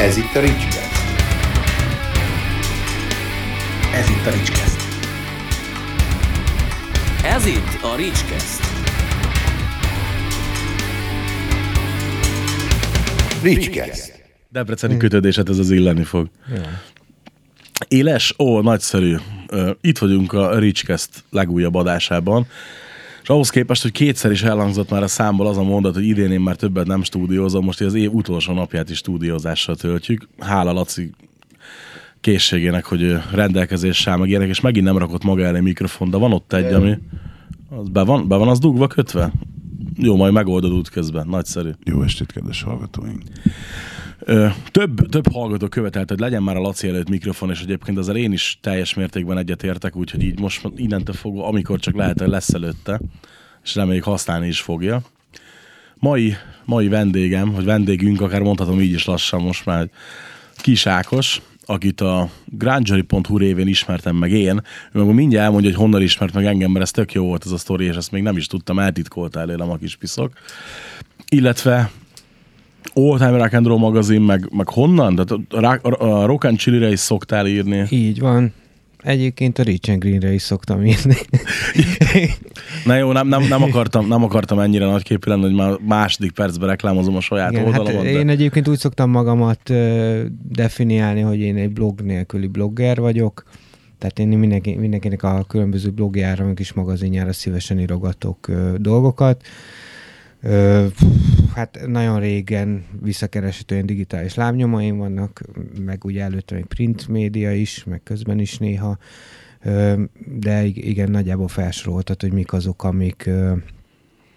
Ez itt a Ricskeszt. Ez itt a Ricskeszt. Ez itt a Ricskeszt. Ricskeszt. Debreceni kötődéset ez az illeni fog. Éles? Ó, nagyszerű. Itt vagyunk a Ricskeszt legújabb adásában. És ahhoz képest, hogy kétszer is elhangzott már a számból az a mondat, hogy idén én már többet nem stúdiózom, most az év utolsó napját is stúdiózással töltjük. Hála Laci készségének, hogy rendelkezéssel meg ilyenek, és megint nem rakott maga elé mikrofon, de van ott egy, ami... Az be, van, be van az dugva kötve? Jó, majd megoldod útközben. Nagyszerű. Jó estét, kedves hallgatóink! Több, több hallgató követelt, hogy legyen már a Laci előtt mikrofon, és egyébként ezzel én is teljes mértékben egyetértek, úgyhogy így most innentől fogva, amikor csak lehet, hogy lesz előtte, és reméljük használni is fogja. Mai, mai vendégem, vagy vendégünk, akár mondhatom így is lassan most már, Kis Ákos, akit a grangeri.hu révén ismertem meg én, ő meg mindjárt elmondja, hogy honnan ismert meg engem, mert ez tök jó volt ez a sztori, és ezt még nem is tudtam, eltitkolta előlem a kis piszok. Illetve Old Time Rock and Roll magazin, meg, meg honnan? Tehát a, a, a Rock and Chili-re is szoktál írni. Így van. Egyébként a Rich and Greenre is szoktam írni. Na jó, nem, nem, nem, akartam, nem akartam ennyire nagy képű lenni, hogy már második percben reklámozom a saját Igen, hát oldalamat. én de... egyébként úgy szoktam magamat ö, definiálni, hogy én egy blog nélküli blogger vagyok. Tehát én mindenki, mindenkinek a különböző blogjára, meg is magazinjára szívesen írogatok ö, dolgokat. Ö, hát nagyon régen visszakereshető olyan digitális lábnyomaim vannak, meg ugye előtte még print média is, meg közben is néha. Ö, de ig- igen, nagyjából felsoroltad, hogy mik azok, amik, ö,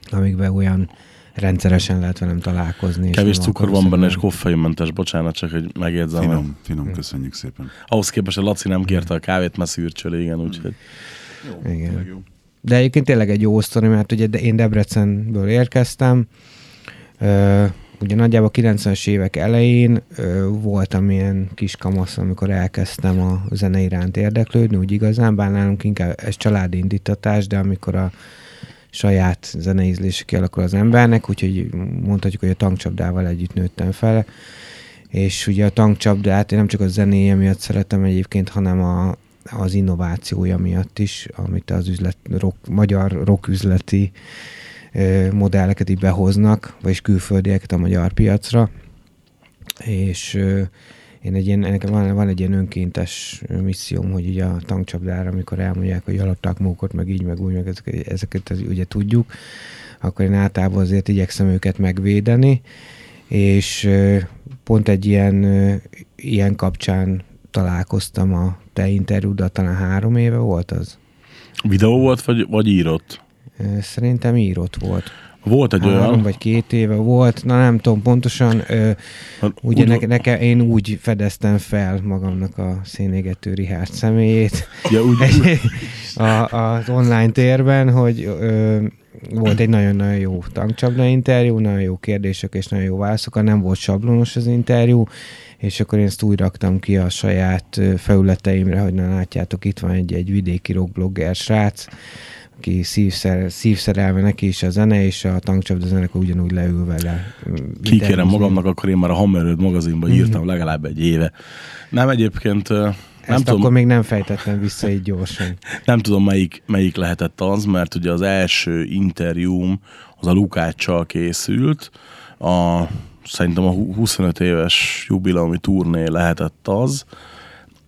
amikben olyan rendszeresen lehet velem találkozni. és Kevés cukor van benne, és koffeinmentes, bocsánat, csak hogy megjegyzem. Finom, finom, köszönjük szépen. Ahhoz képest a Laci nem kérte a kávét, mert szűrcsöl, igen, úgyhogy Igen. Jó. De egyébként tényleg egy jó sztori, mert ugye én Debrecenből érkeztem, ugye nagyjából 90-es évek elején ö, voltam ilyen kis kamasz, amikor elkezdtem a zene iránt érdeklődni, úgy igazán, bár nálunk inkább ez családi indítatás, de amikor a saját zeneízlése kialakul az embernek, úgyhogy mondhatjuk, hogy a tankcsapdával együtt nőttem fel, és ugye a tankcsapdát én nem csak a zenéje miatt szeretem egyébként, hanem a, az innovációja miatt is, amit az üzlet, rock, magyar rock üzleti ö, modelleket így behoznak, vagyis külföldieket a magyar piacra, és én egy ilyen, nekem van, van egy ilyen önkéntes misszióm, hogy ugye a tankcsapdára, amikor elmondják, hogy alatták mókot, meg így, meg úgy, meg ezeket, ezeket az, ugye tudjuk, akkor én általában azért igyekszem őket megvédeni, és pont egy ilyen, ilyen kapcsán találkoztam a te interjúddal, talán három éve volt az. videó volt, vagy, vagy írott? Szerintem írott volt. Volt egy Három olyan, vagy két éve volt, na nem tudom pontosan. Ö, Hát ugye úgy- neke, neke, én úgy fedeztem fel magamnak a szénégető Richard személyét ja, úgy, a, az online térben, hogy ö, volt egy nagyon-nagyon jó tankcsapda interjú, nagyon jó kérdések és nagyon jó válaszok, nem volt sablonos az interjú, és akkor én ezt úgy raktam ki a saját felületeimre, hogy na látjátok, itt van egy, egy vidéki rockblogger srác, aki szívszer, szívszerelme neki is a zene, és a tankcsapda zenekar ugyanúgy leül vele. kikérem magamnak, akkor én már a Hammerőd magazinban írtam legalább egy éve. Nem egyébként, ö, nem Ezt tudom, akkor még nem fejtettem vissza így gyorsan. nem tudom melyik, melyik lehetett az, mert ugye az első interjúm az a Lukáccsal készült, a, szerintem a hu- 25 éves jubileumi turné lehetett az,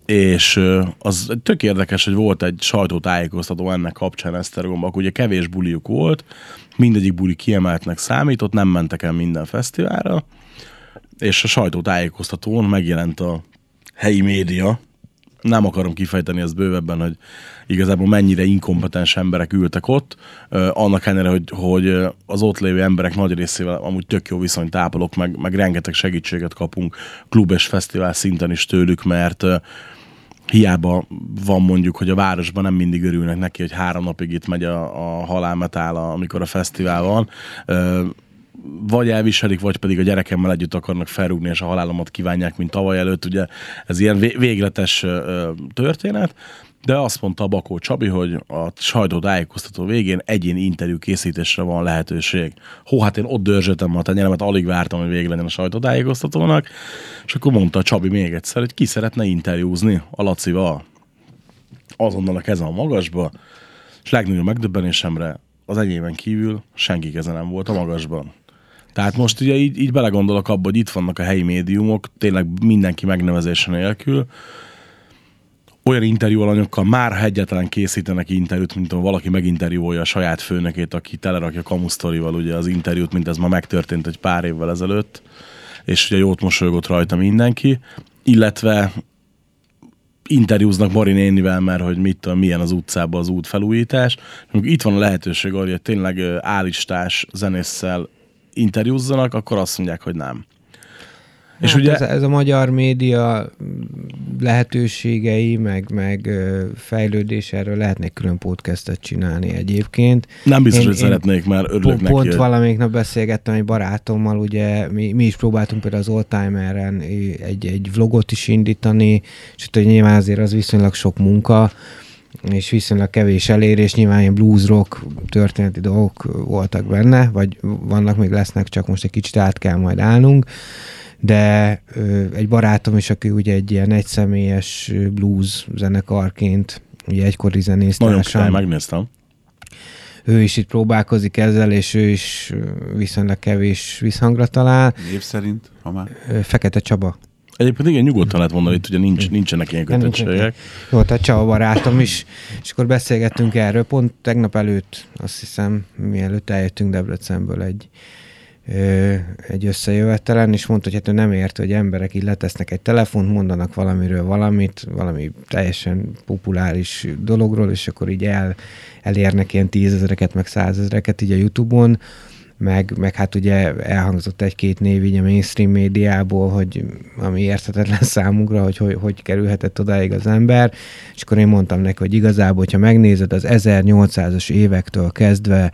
és az tök érdekes, hogy volt egy sajtótájékoztató ennek kapcsán Esztergomban, akkor ugye kevés buliuk volt, mindegyik buli kiemeltnek számított, nem mentek el minden fesztiválra, és a sajtótájékoztatón megjelent a helyi média, nem akarom kifejteni ezt bővebben, hogy igazából mennyire inkompetens emberek ültek ott, annak ellenére, hogy, hogy az ott lévő emberek nagy részével amúgy tök jó viszonyt ápolok, meg, meg rengeteg segítséget kapunk klub és fesztivál szinten is tőlük, mert hiába van mondjuk, hogy a városban nem mindig örülnek neki, hogy három napig itt megy a, a halálmetál, amikor a fesztivál van. Vagy elviselik, vagy pedig a gyerekemmel együtt akarnak felrúgni, és a halálomat kívánják, mint tavaly előtt. Ugye ez ilyen vé- végletes történet. de azt mondta a Bakó Csabi, hogy a sajtótájékoztató végén egyéni interjú készítésre van lehetőség. Hó, hát én ott dörzsöltem a tenyeremet, alig vártam, hogy vége legyen a sajtótájékoztatónak, és akkor mondta a Csabi még egyszer, hogy ki szeretne interjúzni a Lacival. Azonnal a kezem a magasba, és legnagyobb megdöbbenésemre az enyémen kívül senki keze nem volt a magasban. Tehát most ugye így, így belegondolok abba, hogy itt vannak a helyi médiumok, tényleg mindenki megnevezése nélkül, olyan interjú alanyokkal már ha egyáltalán készítenek interjút, mint ha valaki meginterjúolja a saját főnökét, aki telerakja kamusztorival ugye az interjút, mint ez ma megtörtént egy pár évvel ezelőtt, és ugye jót mosolygott rajta mindenki, illetve interjúznak Mari nénivel, mert hogy mit tudom, milyen az utcában az útfelújítás. Itt van a lehetőség arra, hogy tényleg állistás zenésszel interjúzzanak, akkor azt mondják, hogy nem. És hát ugye ez, ez a magyar média lehetőségei, meg, meg fejlődés, erről lehetne külön podcastet csinálni egyébként. nem biztos, hogy szeretnék, mert örülök pont, neki. Pont hogy- valamelyik nap beszélgettem egy barátommal, ugye mi, mi is próbáltunk például az Oldtimeren egy, egy vlogot is indítani, és hát, hogy nyilván azért az viszonylag sok munka, és viszonylag kevés elérés, nyilván ilyen blues rock történeti dolgok voltak benne, vagy vannak, még lesznek, csak most egy kicsit át kell majd állnunk, de ö, egy barátom is, aki ugye egy ilyen egyszemélyes blues zenekarként, ugye egykori Nagyon király, zenésztársam, megnéztem. ő is itt próbálkozik ezzel, és ő is viszonylag kevés visszhangra talál. Név szerint, ha már. Fekete Csaba. Egyébként igen, nyugodtan lehet mondani, itt ugye nincs, nincsenek ilyen kötöttségek. Jó, tehát Csaba barátom is, és akkor beszélgettünk erről, pont tegnap előtt, azt hiszem, mielőtt eljöttünk Debrecenből egy, ö, egy összejövetelen, és mondta, hogy hát ő nem ért, hogy emberek így letesznek egy telefont, mondanak valamiről valamit, valami teljesen populáris dologról, és akkor így el, elérnek ilyen tízezereket, meg százezereket így a Youtube-on, meg, meg hát ugye elhangzott egy-két név így a mainstream médiából, hogy ami érthetetlen számunkra, hogy, hogy hogy kerülhetett odáig az ember, és akkor én mondtam neki, hogy igazából, hogyha megnézed az 1800-as évektől kezdve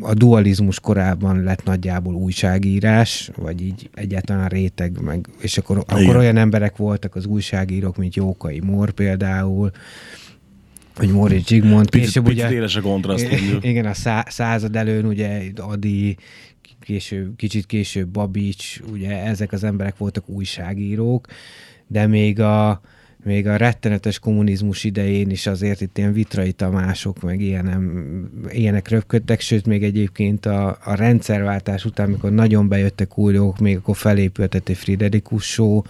a dualizmus korában lett nagyjából újságírás, vagy így egyáltalán réteg, meg, és akkor, akkor olyan emberek voltak az újságírók, mint Jókai Mór például, vagy Móricz Zsigmond, Picit, később picit ugye... éles a kontraszt. Igen, a szá- század előn ugye Adi, később, kicsit később Babics, ugye ezek az emberek voltak újságírók, de még a, még a rettenetes kommunizmus idején is azért itt ilyen Vitrai Tamások, meg ilyenem, ilyenek röpködtek, sőt még egyébként a, a rendszerváltás után, amikor nagyon bejöttek új dolgok, még akkor felépültett egy Friderikus show,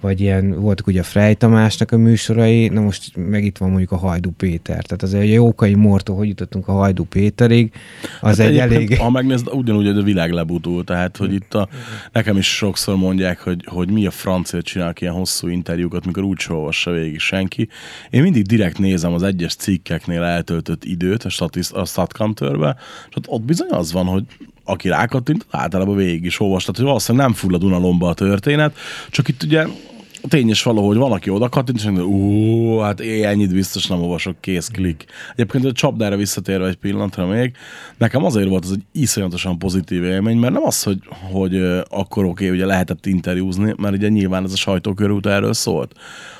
vagy ilyen, voltak ugye a Frey Tamásnak a műsorai, na most meg itt van mondjuk a Hajdú Péter. Tehát azért a Jókai Mortól, hogy jutottunk a Hajdú Péterig, az Hát egy elég... Ha megnézd, ugyanúgy hogy a világ lebutul, tehát hogy itt a, nekem is sokszor mondják, hogy, hogy mi a francia csinálnak ilyen hosszú interjúkat, mikor úgy olvassa végig senki. Én mindig direkt nézem az egyes cikkeknél eltöltött időt a, statiszt, a StatCounter-be, és ott, ott bizony az van, hogy aki rákattint, általában végig is olvastat, hogy valószínűleg nem fullad unalomba a történet, csak itt ugye tény is való, hogy van, aki oda kattint, és mondja, ó, hát én ennyit biztos nem olvasok, kész klik. Egyébként a csapdára visszatérve egy pillanatra még, nekem azért volt az egy iszonyatosan pozitív élmény, mert nem az, hogy, hogy akkor oké, okay, ugye lehetett interjúzni, mert ugye nyilván ez a sajtókörút erről szólt,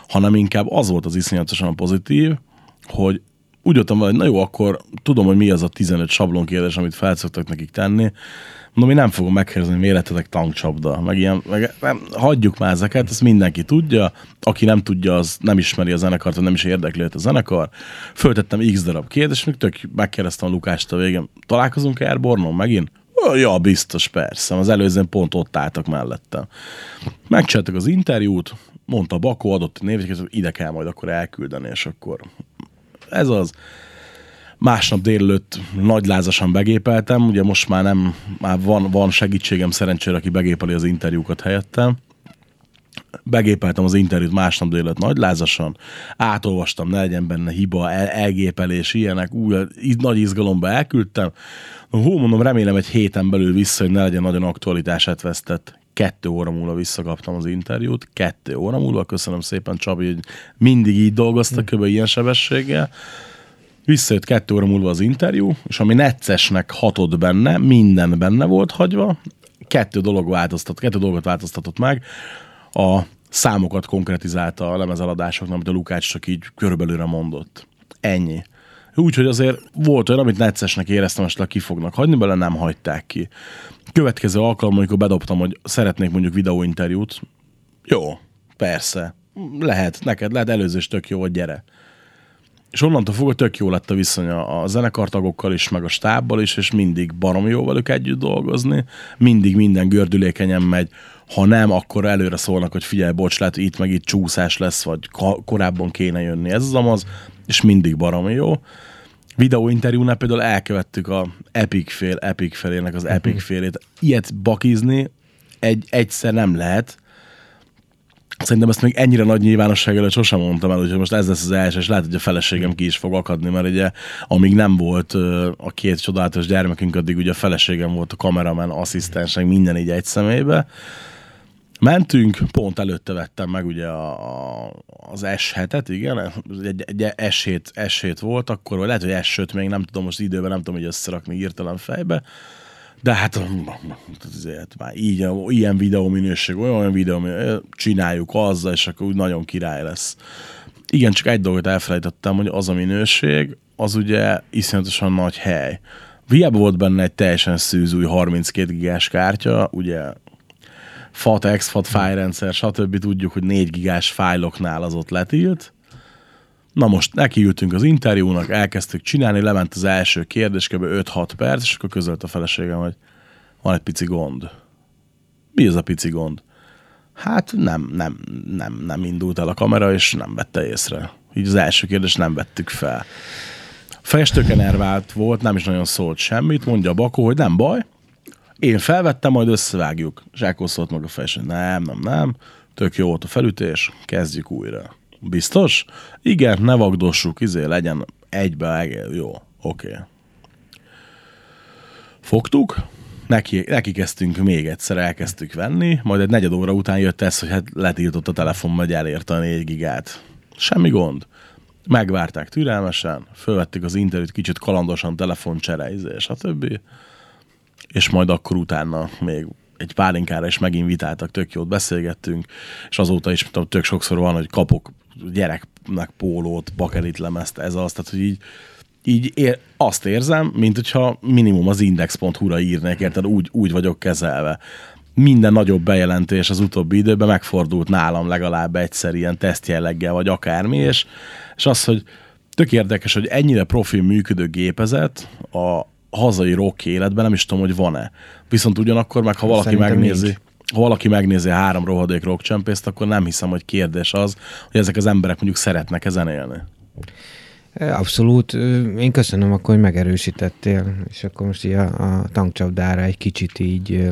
hanem inkább az volt az iszonyatosan pozitív, hogy úgy vele, hogy na jó, akkor tudom, hogy mi az a 15 sablon kérdés, amit fel szoktak nekik tenni. Mondom, én nem fogom megkérdezni, hogy miért lettetek tankcsapda, meg ilyen, meg nem, hagyjuk már ezeket, ezt mindenki tudja, aki nem tudja, az nem ismeri a zenekart, vagy nem is érdekli a zenekar. Föltettem x darab kérdést, még tök megkérdeztem a Lukást a végén, találkozunk Airborne-on megint? Ja, biztos, persze. Az előzőn pont ott álltak mellettem. Megcsináltak az interjút, mondta Bakó, adott néveket, hogy ide kell majd akkor elküldeni, és akkor ez az. Másnap délelőtt nagylázasan begépeltem, ugye most már nem, már van, van segítségem szerencsére, aki begépeli az interjúkat helyettem. Begépeltem az interjút másnap délelőtt nagylázasan, átolvastam, ne legyen benne hiba, el, elgépelés, ilyenek, új, nagy izgalomba elküldtem. Hú, mondom, remélem egy héten belül vissza, hogy ne legyen nagyon aktualitását vesztett. Kettő óra múlva visszakaptam az interjút, kettő óra múlva, köszönöm szépen Csabi, hogy mindig így dolgoztak, kb. ilyen sebességgel. Visszajött kettő óra múlva az interjú, és ami neccesnek hatott benne, minden benne volt hagyva, kettő dolog változtat, kettő dolgot változtatott meg. A számokat konkretizálta a lemezeladásoknak, amit a Lukács csak így körülbelülre mondott. Ennyi. Úgyhogy azért volt olyan, amit neccesnek éreztem, most ki fognak hagyni, bele nem hagyták ki. Következő alkalom, amikor bedobtam, hogy szeretnék mondjuk videóinterjút, jó, persze, lehet, neked lehet, előző is tök jó, hogy gyere. És onnantól fogva tök jó lett a viszony a a zenekartagokkal is, meg a stábbal is, és mindig barom jó velük együtt dolgozni, mindig minden gördülékenyen megy, ha nem, akkor előre szólnak, hogy figyelj, bocs, lehet, itt meg itt csúszás lesz, vagy ka- korábban kéne jönni, ez az amaz, és mindig baromi jó. Videóinterjúnál például elkövettük a Epic fél, Epic felének az Epic félét. Ilyet bakizni egy, egyszer nem lehet, Szerintem ezt még ennyire nagy nyilvánosság előtt sosem mondtam el, hogy most ez lesz az első, és lehet, hogy a feleségem ki is fog akadni, mert ugye amíg nem volt a két csodálatos gyermekünk, addig ugye a feleségem volt a kameraman, asszisztensek, minden így egy szemébe. Mentünk, pont előtte vettem meg ugye a, a, az S7-et, igen, egy, egy S7, S7 volt akkor, vagy lehet, hogy S5 még nem tudom, most időben nem tudom, hogy összerakni hirtelen fejbe, de hát azért már így, ilyen videó minőség, olyan videó csináljuk azzal, és akkor úgy nagyon király lesz. Igen, csak egy dolgot elfelejtettem, hogy az a minőség, az ugye iszonyatosan nagy hely. Hiába volt benne egy teljesen szűz új 32 gigás kártya, ugye FAT, exFAT fájrendszer, stb. tudjuk, hogy 4 gigás fájloknál az ott letilt. Na most nekiültünk az interjúnak, elkezdtük csinálni, lement az első kérdés, kb. 5-6 perc, és akkor közölt a feleségem, hogy van egy pici gond. Mi ez a pici gond? Hát nem, nem, nem, nem indult el a kamera, és nem vette észre. Így az első kérdést nem vettük fel. Festőke nervált volt, nem is nagyon szólt semmit, mondja Bakó, hogy nem baj, én felvettem, majd összevágjuk. És akkor szólt meg a festő, nem, nem, nem, tök jó volt a felütés, kezdjük újra. Biztos? Igen, ne vagdossuk, izé legyen egybe, jó, oké. Okay. Fogtuk, neki, neki kezdtünk még egyszer, elkezdtük venni, majd egy negyed óra után jött ez, hogy hát letiltott a telefon, hogy elérte a 4 gigát. Semmi gond. Megvárták türelmesen, fölvettük az interjút kicsit kalandosan, telefoncsere, izé, stb. És majd akkor utána még egy pálinkára is meginvitáltak, tök jót beszélgettünk, és azóta is tudom, tök sokszor van, hogy kapok gyereknek pólót, bakelit lemezt, ez az, tehát hogy így, így ér, azt érzem, mint hogyha minimum az index.hu-ra írnék, érted, úgy, úgy vagyok kezelve. Minden nagyobb bejelentés az utóbbi időben megfordult nálam legalább egyszer ilyen tesztjelleggel, vagy akármi, és, és az, hogy tök érdekes, hogy ennyire profil működő gépezet a hazai rock életben nem is tudom, hogy van-e. Viszont ugyanakkor meg, ha valaki Szerintem megnézi, nincs. ha valaki megnézi a három rohadék rockcsempészt, akkor nem hiszem, hogy kérdés az, hogy ezek az emberek mondjuk szeretnek ezen élni. Abszolút. Én köszönöm akkor, hogy megerősítettél, és akkor most így a, a tankcsapdára egy kicsit így,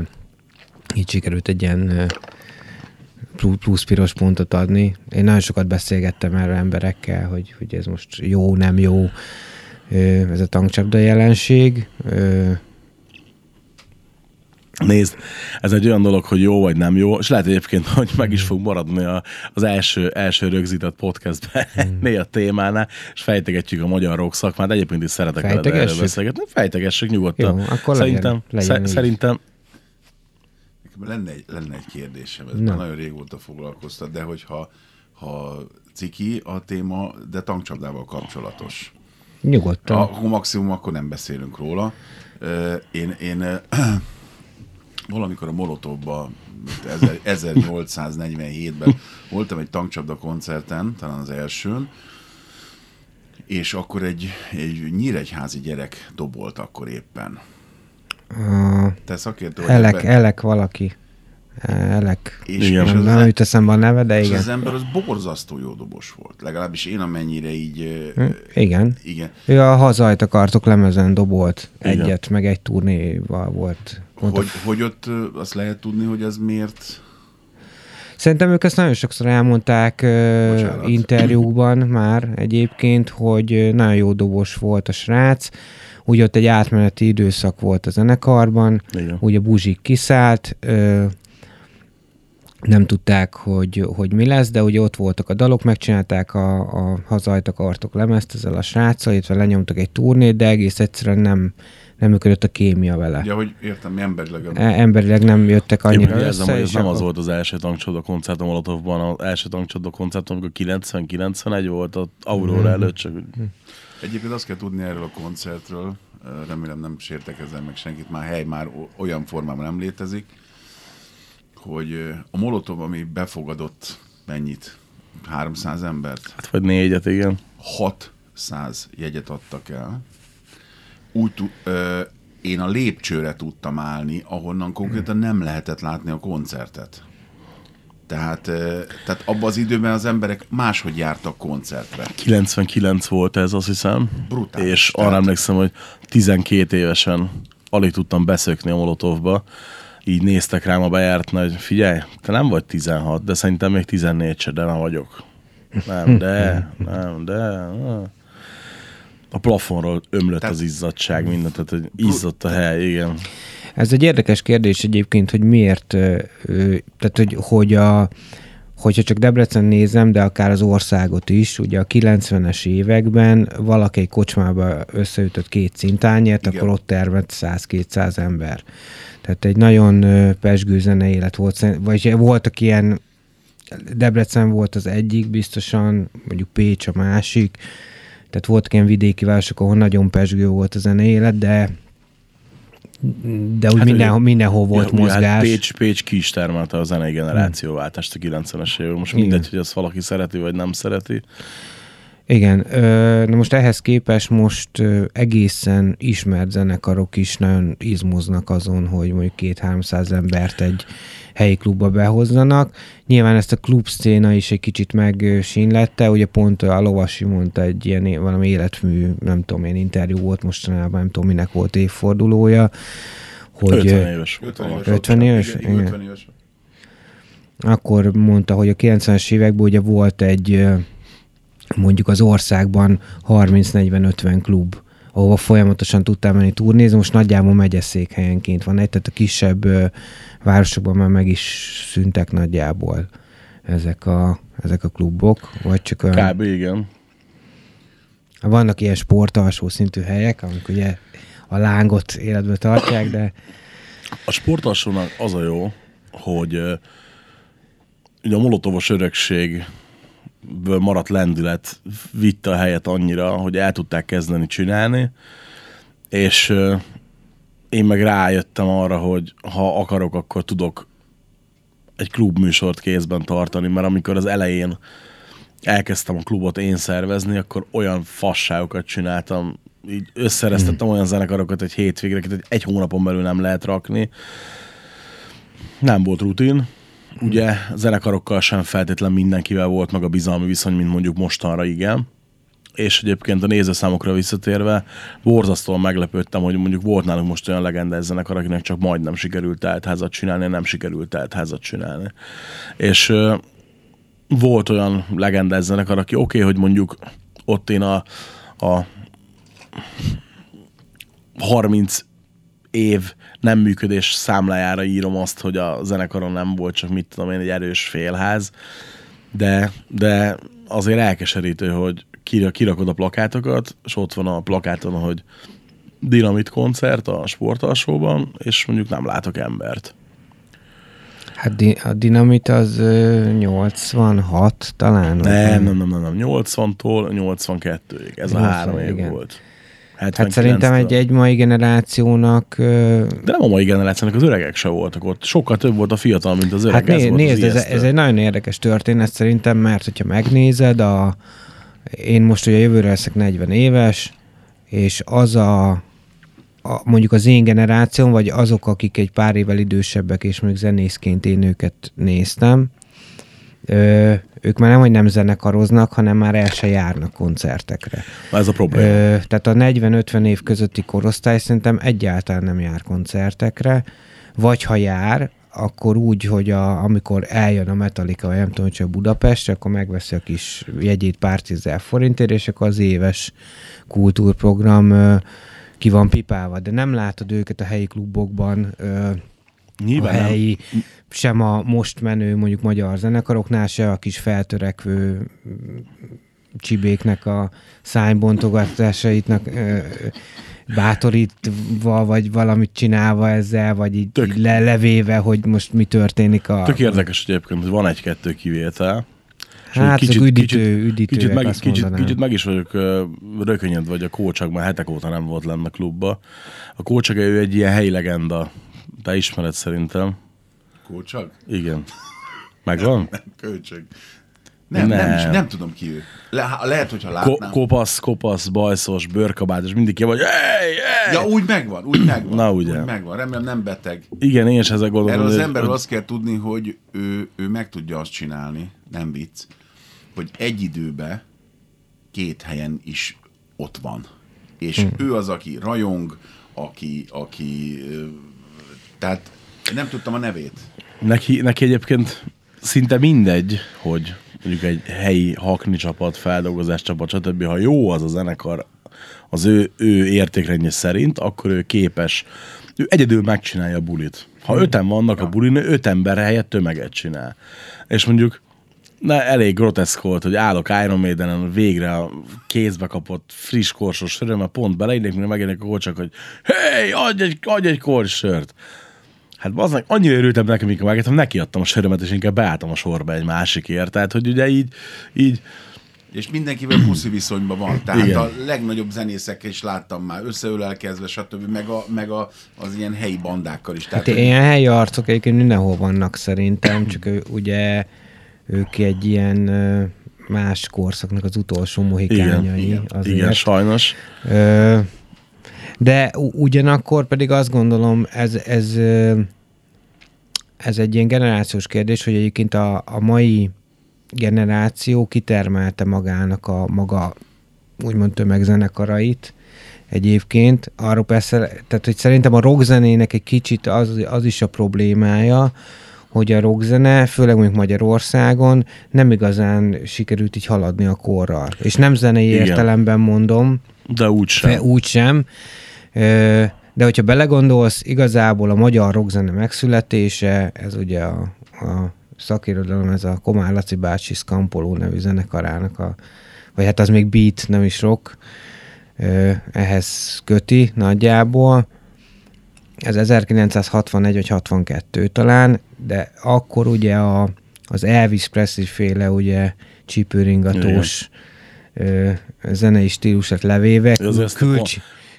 így sikerült egy ilyen plusz piros pontot adni. Én nagyon sokat beszélgettem erről emberekkel, hogy, hogy ez most jó, nem jó, ez a tankcsapda jelenség. Nézd, ez egy olyan dolog, hogy jó vagy nem jó, és lehet egyébként, hogy meg is fog maradni a, az első, első rögzített podcastben ennél a témánál, és fejtegetjük a magyar rock szakmát. Egyébként is szeretek erről beszélgetni. Fejtegessük nyugodtan. Jó, akkor legyen- szerintem, legyen így. szerintem Lenne egy, lenne egy kérdésem, ez Na. már nagyon régóta foglalkoztat, de hogyha ha ciki a téma, de tankcsapdával kapcsolatos. Nyugodtan. Akkor maximum akkor nem beszélünk róla. Én, én valamikor a ezer- 1847-ben voltam egy tankcsapda koncerten, talán az elsőn, és akkor egy, egy nyíregyházi gyerek dobolt akkor éppen. Te szakértő vagy elek, ebben? elek valaki. Elek. És, Igen. és, Nem, az, nem jut eszembe a neve, de és igen. az ember az borzasztó jó dobos volt. Legalábbis én amennyire így... Hm, Igen. Igen. Ő a hazajt akartok lemezen dobolt Igen. egyet, meg egy turnéval volt. Mondta, Hogy, hogy ott azt lehet tudni, hogy az miért... Szerintem ők ezt nagyon sokszor elmondták Bocsánat. interjúkban már egyébként, hogy nagyon jó dobos volt a srác, úgy ott egy átmeneti időszak volt a zenekarban, Igen. ugye Buzsik kiszállt, nem tudták, hogy, hogy mi lesz, de ugye ott voltak a dalok, megcsinálták a, a hazajt akartok lemezt ezzel a sráccal, illetve lenyomtak egy turnét, de egész egyszerűen nem, nem működött a kémia vele. Ugye, hogy értem, mi emberileg. E- Emberileg nem jöttek Én annyira érzem, össze, hogy ez nem akkor- az volt az első tankcsoda koncert a Molotovban, az első tankcsoda koncert, amikor 90-91 volt az Aurora előtt, csak Egyébként azt kell tudni erről a koncertről, remélem nem sértek ezzel meg senkit, már hely már olyan formában nem létezik, hogy a Molotov, ami befogadott mennyit? 300 embert? hát vagy négyet, igen. 600 jegyet adtak el. Úgy ö, én a lépcsőre tudtam állni, ahonnan konkrétan nem lehetett látni a koncertet. Tehát, tehát abban az időben az emberek máshogy jártak koncertre. 99 volt ez, azt hiszem. Brutális, És tehát- arra emlékszem, hogy 12 évesen alig tudtam beszökni a Molotovba. Így néztek rám a bejártnál, hogy figyelj, te nem vagy 16, de szerintem még 14 se, de nem vagyok. Nem, de, nem, de. A plafonról ömlött Tehát- az izzadság, mindent, tehát hogy izzott a hely, igen. Ez egy érdekes kérdés egyébként, hogy miért, tehát hogy, hogy a, hogyha csak Debrecen nézem, de akár az országot is, ugye a 90-es években valaki egy kocsmába összeütött két cintányért, Igen. akkor ott termett 100-200 ember. Tehát egy nagyon pesgő zene élet volt, vagy voltak ilyen, Debrecen volt az egyik biztosan, mondjuk Pécs a másik, tehát voltak ilyen vidéki városok, ahol nagyon pesgő volt a zene élet, de de úgy Hát hát mindenhol, mindenhol volt Ja, ugye mozgás. Hát Pécs, Pécs ki is termelte a zenei generációváltást a 90-es években. Most mindegy, Igen. hogy azt valaki szereti, vagy nem szereti. Igen, na most ehhez képest most egészen ismert zenekarok is nagyon izmoznak azon, hogy mondjuk két-háromszáz embert egy helyi klubba behozzanak. Nyilván ezt a klub széna is egy kicsit megsínlette, ugye pont a Lovasi mondta egy ilyen valami életmű, nem tudom, én interjú volt mostanában, nem tudom, minek volt évfordulója, hogy 50 ö, éves volt. 50 éves. 50 éves? Igen, Igen. 50 éves. akkor mondta, hogy a 90-es években ugye volt egy mondjuk az országban 30-40-50 klub, ahova folyamatosan tudtál menni turnézni, most nagyjából megyeszékhelyenként van egy, tehát a kisebb ö, városokban már meg is szüntek nagyjából ezek a, ezek a klubok, vagy csak olyan, Kb. igen. vannak ilyen sportalsó szintű helyek, amik ugye a lángot életbe tartják, de A sportalsónak az a jó, hogy ugye a molotovos örökségből maradt lendület vitte a helyet annyira, hogy el tudták kezdeni csinálni, és én meg rájöttem arra, hogy ha akarok, akkor tudok egy klubműsort kézben tartani, mert amikor az elején elkezdtem a klubot én szervezni, akkor olyan fasságokat csináltam, így összereztettem olyan zenekarokat egy hétvégre, egy, egy hónapon belül nem lehet rakni. Nem volt rutin. Ugye zenekarokkal sem feltétlen mindenkivel volt meg a bizalmi viszony, mint mondjuk mostanra igen. És egyébként a nézőszámokra visszatérve borzasztóan meglepődtem, hogy mondjuk volt nálunk most olyan legendás zenekar, akinek csak majdnem sikerült teltházat csinálni, nem sikerült teltházat csinálni. És ö, volt olyan legendás zenekar, aki oké, okay, hogy mondjuk ott én a, a 30 év nem működés számlájára írom azt, hogy a zenekaron nem volt csak mit tudom én, egy erős félház, de, de azért elkeserítő, hogy kira- kirakod a plakátokat, és ott van a plakáton, hogy dinamit koncert a sportalsóban, és mondjuk nem látok embert. hát di- a dinamit az ö, 86 talán. Nem, nem, nem, nem, nem. 80-tól 82-ig. Ez a 80, három év igen. volt. Hát szerintem egy, 79-től. egy mai generációnak... De nem a mai generációnak, az öregek se voltak ott. Sokkal több volt a fiatal, mint az öreg. Hát ez né, az nézd, ez, ez egy nagyon érdekes történet szerintem, mert hogyha megnézed, a, én most ugye jövőre leszek 40 éves, és az a, a mondjuk az én generációm, vagy azok, akik egy pár évvel idősebbek, és mondjuk zenészként én őket néztem, ö, ők már nem, hogy nem zenekaroznak, hanem már el se járnak koncertekre. Ez a probléma. Ö, tehát a 40-50 év közötti korosztály szerintem egyáltalán nem jár koncertekre, vagy ha jár, akkor úgy, hogy a, amikor eljön a Metallica, vagy nem tudom, hogy csak Budapestre, akkor megveszi a kis jegyét pár tízezer forintért, és akkor az éves kultúrprogram ö, ki van pipálva, de nem látod őket a helyi klubokban, ö, Nyilván a nem. helyi, sem a most menő mondjuk magyar zenekaroknál, se a kis feltörekvő csibéknek a szánybontogatásaitnak ö, bátorítva, vagy valamit csinálva ezzel, vagy így, Tök. így le, levéve, hogy most mi történik a... Tök érdekes egyébként, hogy van egy-kettő kivétel. Hát, azok üdítő, üdítőek, kicsit, meg, kicsit, mondanám. kicsit meg is vagyok rökönyödve, vagy a kócsak már hetek óta nem volt lenne klubba. A kócsak ő egy ilyen helyi legenda. Te ismered szerintem. Kócsag? Igen. Megvan? Kölcsög. Nem, nem, Nem. is, nem tudom ki ő. Le, lehet, hogyha Ko- látnám. kopasz, kopasz, bajszos, bőrkabát, és mindig ki vagy, hey, hey! ja, úgy megvan, úgy megvan. Na, ugye. Úgy megvan. Remélem nem beteg. Igen, én is ezzel gondolom. Erről az emberről hogy- azt kell tudni, hogy ő, ő meg tudja azt csinálni, nem vicc, hogy egy időben két helyen is ott van. És Hm. ő az, aki rajong, aki, aki tehát nem tudtam a nevét. Neki, neki egyébként szinte mindegy, hogy mondjuk egy helyi hakni csapat, feldolgozás csapat, stb. Ha jó az a zenekar az ő, ő értékrendje szerint, akkor ő képes, ő egyedül megcsinálja a bulit. Ha öten vannak a bulin, öt ember helyett tömeget csinál. És mondjuk Na, elég groteszk volt, hogy állok Iron Maiden-en, végre a kézbe kapott friss korsos söröm, mert pont beleindek, mire megjelenik a kocsak, hogy hey, adj egy, adj egy kors sört. Hát az annyira örültem nekem, amikor megettem, neki adtam a sörömet, és inkább beálltam a sorba egy másikért. Tehát, hogy ugye így, így És mindenkivel puszi viszonyban van. Tehát Igen. a legnagyobb zenészekkel is láttam már, összeölelkezve, stb. Meg, a, meg a, az ilyen helyi bandákkal is. Tehát, Hát hogy- ilyen helyi arcok egyébként mindenhol vannak szerintem, csak ő, ugye ők egy ilyen más korszaknak az utolsó mohikányai. igen, azért. igen, sajnos. Ö, de ugyanakkor pedig azt gondolom, ez, ez, ez egy ilyen generációs kérdés, hogy egyébként a, a mai generáció kitermelte magának a maga úgymond tömegzenekarait egyébként. Arról persze, tehát hogy szerintem a rockzenének egy kicsit az, az is a problémája, hogy a rockzene, főleg mondjuk Magyarországon nem igazán sikerült így haladni a korral. És nem zenei Igen. értelemben mondom, De úgy sem. Fe, úgy sem. De hogyha belegondolsz, igazából a magyar rockzene megszületése, ez ugye a, a szakirodalom, ez a Komár Laci bácsi Skampoló nevű zenekarának a, vagy hát az még beat, nem is rock, ehhez köti nagyjából. Ez 1961 vagy 62 talán, de akkor ugye a, az Elvis Presley féle ugye csípőringatós ö, zenei stílusát levéve, külcs,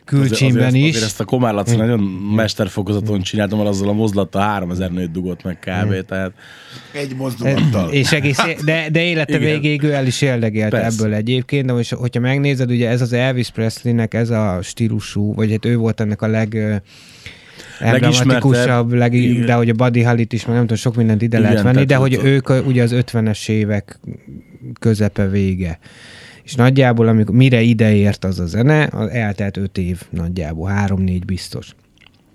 külcsimben azért, is. Azért ezt a Komár Laci nagyon mesterfokozaton csináltam, mert azzal a mozlattal 3000 nőt dugott meg kb. Tehát Egy mozdulattal. És egész, de, de élete Igen. végéig ő el is Persze. ebből egyébként, de most, hogyha megnézed, ugye ez az Elvis Presleynek ez a stílusú, vagy hát ő volt ennek a leg emblematikusabb, leg, de hogy a Buddy Holly-t is, meg nem tudom, sok mindent ide Igen, lehet venni, de hogy ott- ők ugye az 50-es évek közepe vége. És nagyjából, amikor mire ideért az a zene, az eltelt öt év nagyjából, három-négy biztos.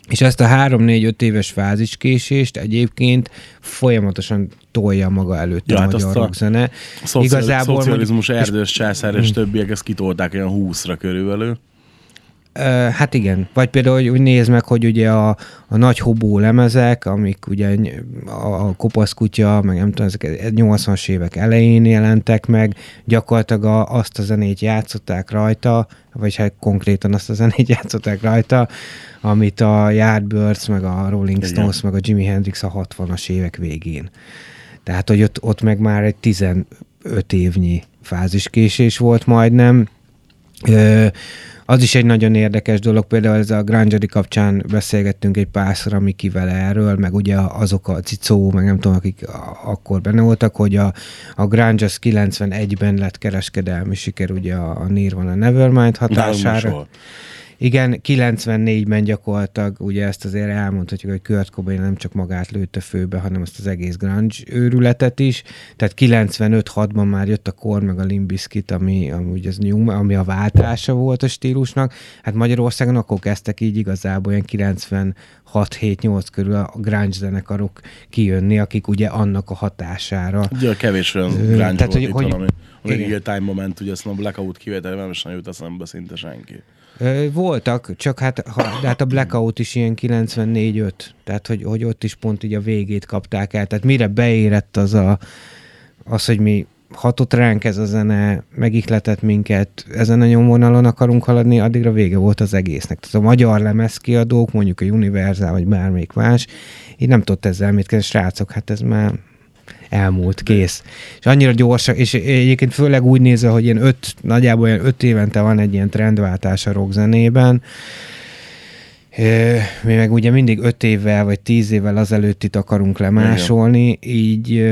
És ezt a három-négy-öt éves fáziskésést egyébként folyamatosan tolja maga előtt Ja, a hát magyar azt a rockzene. szociál, Igazából szocializmus, mondjuk- erdős császár és többiek ezt kitolták olyan 20-ra körülbelül. Hát igen. Vagy például, hogy úgy nézd meg, hogy ugye a, a nagy hobó lemezek, amik ugye a, a kopaszkutya, meg nem tudom, ezek 80-as évek elején jelentek meg, gyakorlatilag a, azt a zenét játszották rajta, vagy hát konkrétan azt a zenét játszották rajta, amit a Yardbirds, meg a Rolling Igen. Stones, meg a Jimi Hendrix a 60-as évek végén. Tehát, hogy ott, ott meg már egy 15 évnyi fáziskésés volt majdnem, Ö, az is egy nagyon érdekes dolog, például ez a Grangeri kapcsán beszélgettünk egy párszor, Mikivel erről, meg ugye azok a Cicó, meg nem tudom, akik akkor benne voltak, hogy a, a Grunge az 91-ben lett kereskedelmi siker, ugye a, a Nirvana Nevermind hatására. Igen, 94-ben gyakorlatilag, ugye ezt azért elmondhatjuk, hogy Kurt Cobain nem csak magát lőtte főbe, hanem azt az egész grunge őrületet is. Tehát 95-6-ban már jött a Kor meg a Limp Bizkit, ami, ami, ugye az new, ami a váltása volt a stílusnak. Hát Magyarországon akkor kezdtek így igazából olyan 96-7-8 körül a grunge zenekarok kijönni, akik ugye annak a hatására Ugye a kevés olyan grunge tehát, volt hogy- itt, hogy- ami, ami time moment, ugye ezt a blackout kivétel, nem is nagyon jut eszembe szinte senki. Voltak, csak hát, ha, hát a Blackout is ilyen 94-5, tehát hogy, hogy ott is pont így a végét kapták el. Tehát mire beérett az a, az, hogy mi hatott ránk ez a zene, megihletett minket, ezen a nyomvonalon akarunk haladni, addigra vége volt az egésznek. Tehát a magyar lemezkiadók, mondjuk a Universal, vagy bármelyik más, így nem tudott ezzel mit kezdeni, srácok, hát ez már elmúlt, kész. És annyira gyorsak, és egyébként főleg úgy nézve, hogy ilyen öt, nagyjából ilyen öt évente van egy ilyen trendváltás a rockzenében, mi meg ugye mindig öt évvel vagy tíz évvel azelőttit akarunk lemásolni, így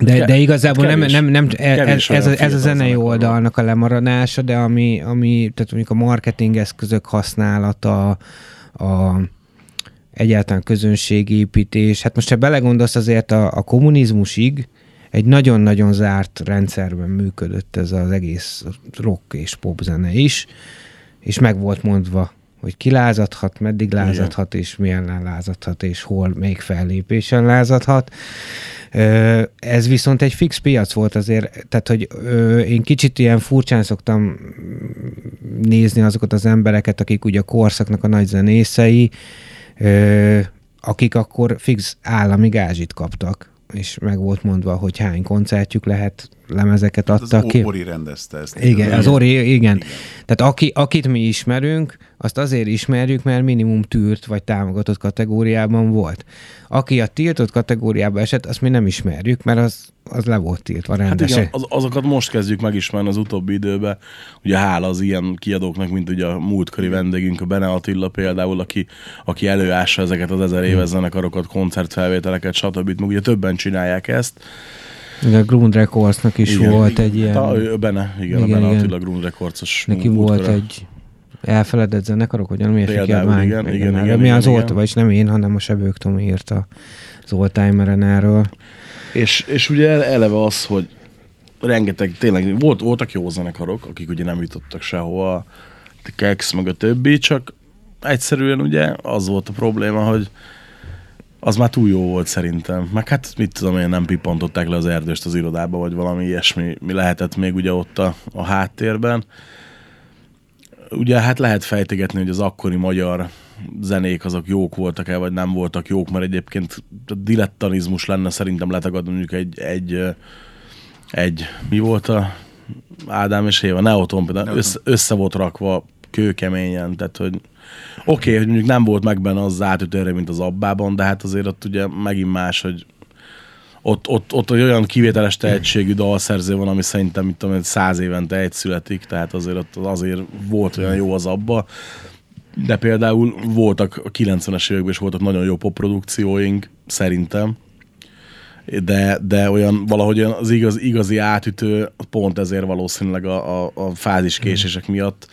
de, de igazából nem, kevés- nem, nem ez, kevés ez, a, ez a zenei oldalnak a lemaradása, de ami, ami tehát mondjuk a marketing eszközök használata, a egyáltalán közönségépítés, hát most ha belegondolsz azért a, a kommunizmusig egy nagyon-nagyon zárt rendszerben működött ez az egész rock és pop zene is, és meg volt mondva, hogy ki lázadhat, meddig lázadhat, és milyen lázadhat, és hol, még fellépésen lázadhat. Ez viszont egy fix piac volt azért, tehát hogy én kicsit ilyen furcsán szoktam nézni azokat az embereket, akik ugye a korszaknak a nagy zenészei, akik akkor fix állami gázsit kaptak, és meg volt mondva, hogy hány koncertjük lehet, lemezeket Az adtak ki. Ori rendezte ezt. Igen, az Ori. Igen. igen. Tehát aki, akit mi ismerünk, azt azért ismerjük, mert minimum tűrt vagy támogatott kategóriában volt. Aki a tiltott kategóriába esett, azt mi nem ismerjük, mert az, az le volt tiltva Hát rendesen. igen, az, azokat most kezdjük megismerni az utóbbi időben. Ugye hála az ilyen kiadóknak, mint ugye a múltkori vendégünk, a Bene Attila például, aki, aki előássa ezeket az ezer éves zenekarokat, koncertfelvételeket, stb. Meg ugye többen csinálják ezt. Igen, a Grund Recordsnak is Igen. volt egy ilyen... A, Bene, igen, igen, Igen, a Bene igen. Attila Grund Recordsos Neki volt egy elfeledett zenekarok, hogy miért Például, kiadvány. igen, igen, igen, Mi igen, az igen. Olt, vagyis nem én, hanem a Sebők Tomi írta az Oldtimeren erről. És, és ugye eleve az, hogy rengeteg, tényleg volt, voltak jó zenekarok, akik ugye nem jutottak sehova, Kex meg a többi, csak egyszerűen ugye az volt a probléma, hogy az már túl jó volt szerintem. Meg hát mit tudom én, nem pippantották le az erdőst az irodába, vagy valami ilyesmi mi lehetett még ugye ott a, a háttérben. Ugye hát lehet fejtegetni, hogy az akkori magyar zenék azok jók voltak-e, vagy nem voltak jók, mert egyébként dilettanizmus lenne szerintem letagadni mondjuk egy, egy, egy mi volt a Ádám és Éva, Neoton például, Neoton. össze, össze volt rakva kőkeményen, tehát hogy oké, okay, hogy mondjuk nem volt meg benne az átütőre, mint az abbában, de hát azért ott ugye megint más, hogy ott, ott, ott egy olyan kivételes tehetségű dalszerző van, ami szerintem, mit tudom, száz évente egy születik, tehát azért ott azért volt olyan jó az abba. De például voltak a 90-es években is voltak nagyon jó popprodukcióink, szerintem. De, de olyan valahogy olyan az igaz, igazi átütő pont ezért valószínűleg a, a, a fáziskésések miatt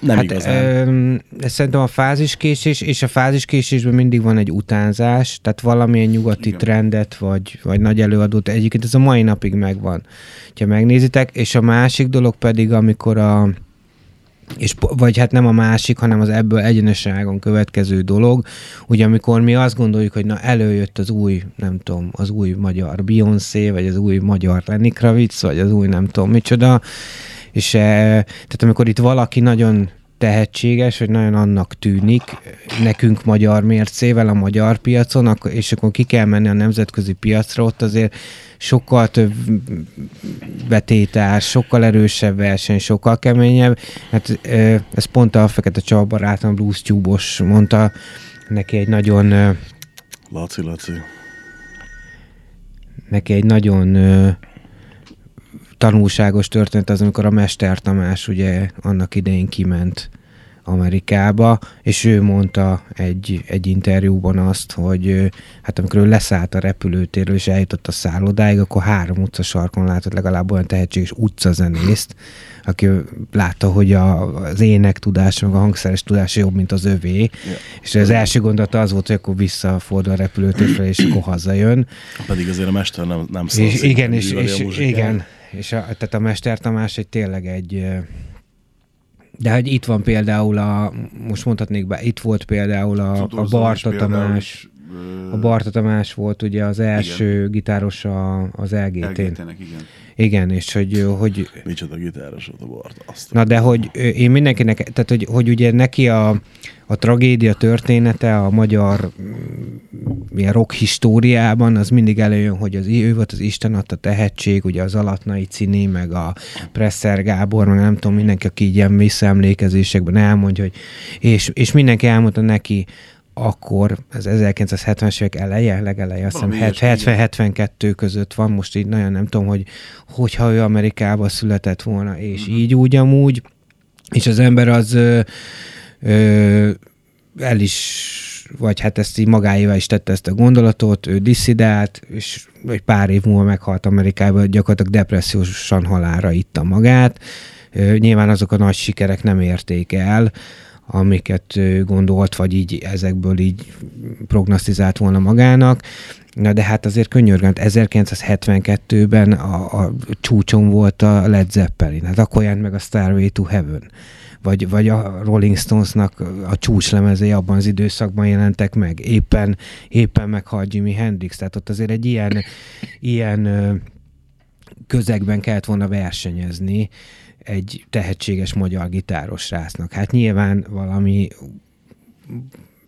nem hát, igazán. Ö, szerintem a fáziskésés, és a fáziskésésben mindig van egy utánzás, tehát valamilyen nyugati. Igen. trendet, vagy, vagy nagy előadót, egyébként ez a mai napig megvan, ha megnézitek, és a másik dolog pedig, amikor a és, vagy hát nem a másik, hanem az ebből egyeneságon következő dolog, ugye amikor mi azt gondoljuk, hogy na előjött az új, nem tudom, az új magyar Beyoncé, vagy az új magyar Lenny Kravitz, vagy az új nem tudom micsoda, és eh, tehát amikor itt valaki nagyon tehetséges, vagy nagyon annak tűnik, nekünk magyar mércével a magyar piacon, és akkor ki kell menni a nemzetközi piacra, ott azért sokkal több betétás, sokkal erősebb verseny, sokkal keményebb. Hát ez pont a Fekete Csaba barátom Blues Tube-os mondta, neki egy nagyon Laci, Laci. neki egy nagyon tanulságos történet az, amikor a Mester Tamás ugye annak idején kiment Amerikába, és ő mondta egy, egy interjúban azt, hogy hát amikor ő leszállt a repülőtérről és eljutott a szállodáig, akkor három utca sarkon látott legalább olyan tehetséges utcazenészt, aki látta, hogy a, az ének tudása, meg a hangszeres tudása jobb, mint az övé, yeah. és az első gondolata az volt, hogy akkor visszafordul a repülőtér felé, és akkor hazajön. Pedig azért a mester nem, nem szól. És, igen, és, és, igen, és a, tehát a Mester Tamás egy tényleg egy, de hogy itt van például a, most mondhatnék be, itt volt például a, a Barta Tamás, a Barta Tamás volt ugye az első igen. gitáros a, az LGT-n. LGT-nek, igen. Igen, és hogy, hogy Micsoda gitáros volt a Bart. Azt Na de hogy én mindenkinek, tehát hogy, hogy ugye neki a, a tragédia története a magyar mm, ilyen rock históriában, az mindig előjön, hogy az, ő volt az Isten adta tehetség, ugye az Alatnai Cini, meg a Presser Gábor, meg nem tudom, mindenki, aki így ilyen visszaemlékezésekben elmondja, hogy és, és mindenki elmondta neki, akkor, ez 1970-es évek eleje, legeleje, azt hiszem ilyesmi, 70-72 között van, most így nagyon nem tudom, hogy hogyha ő Amerikába született volna, és így úgy amúgy, és az ember az el is, vagy hát ezt így magáévá is tette ezt a gondolatot, ő diszidált, és egy pár év múlva meghalt Amerikában, gyakorlatilag depressziósan halára itta magát. Nyilván azok a nagy sikerek nem érték el, amiket gondolt, vagy így ezekből így prognosztizált volna magának. Na de hát azért könyörgönt, 1972-ben a, a csúcson volt a Led Zeppelin, hát akkor jelent meg a Starway to Heaven. Vagy, vagy a Rolling Stonesnak a csúcslemezei abban az időszakban jelentek meg. Éppen, éppen meghalt Jimi Hendrix, tehát ott azért egy ilyen, ilyen közegben kellett volna versenyezni egy tehetséges magyar gitáros srácnak. Hát nyilván valami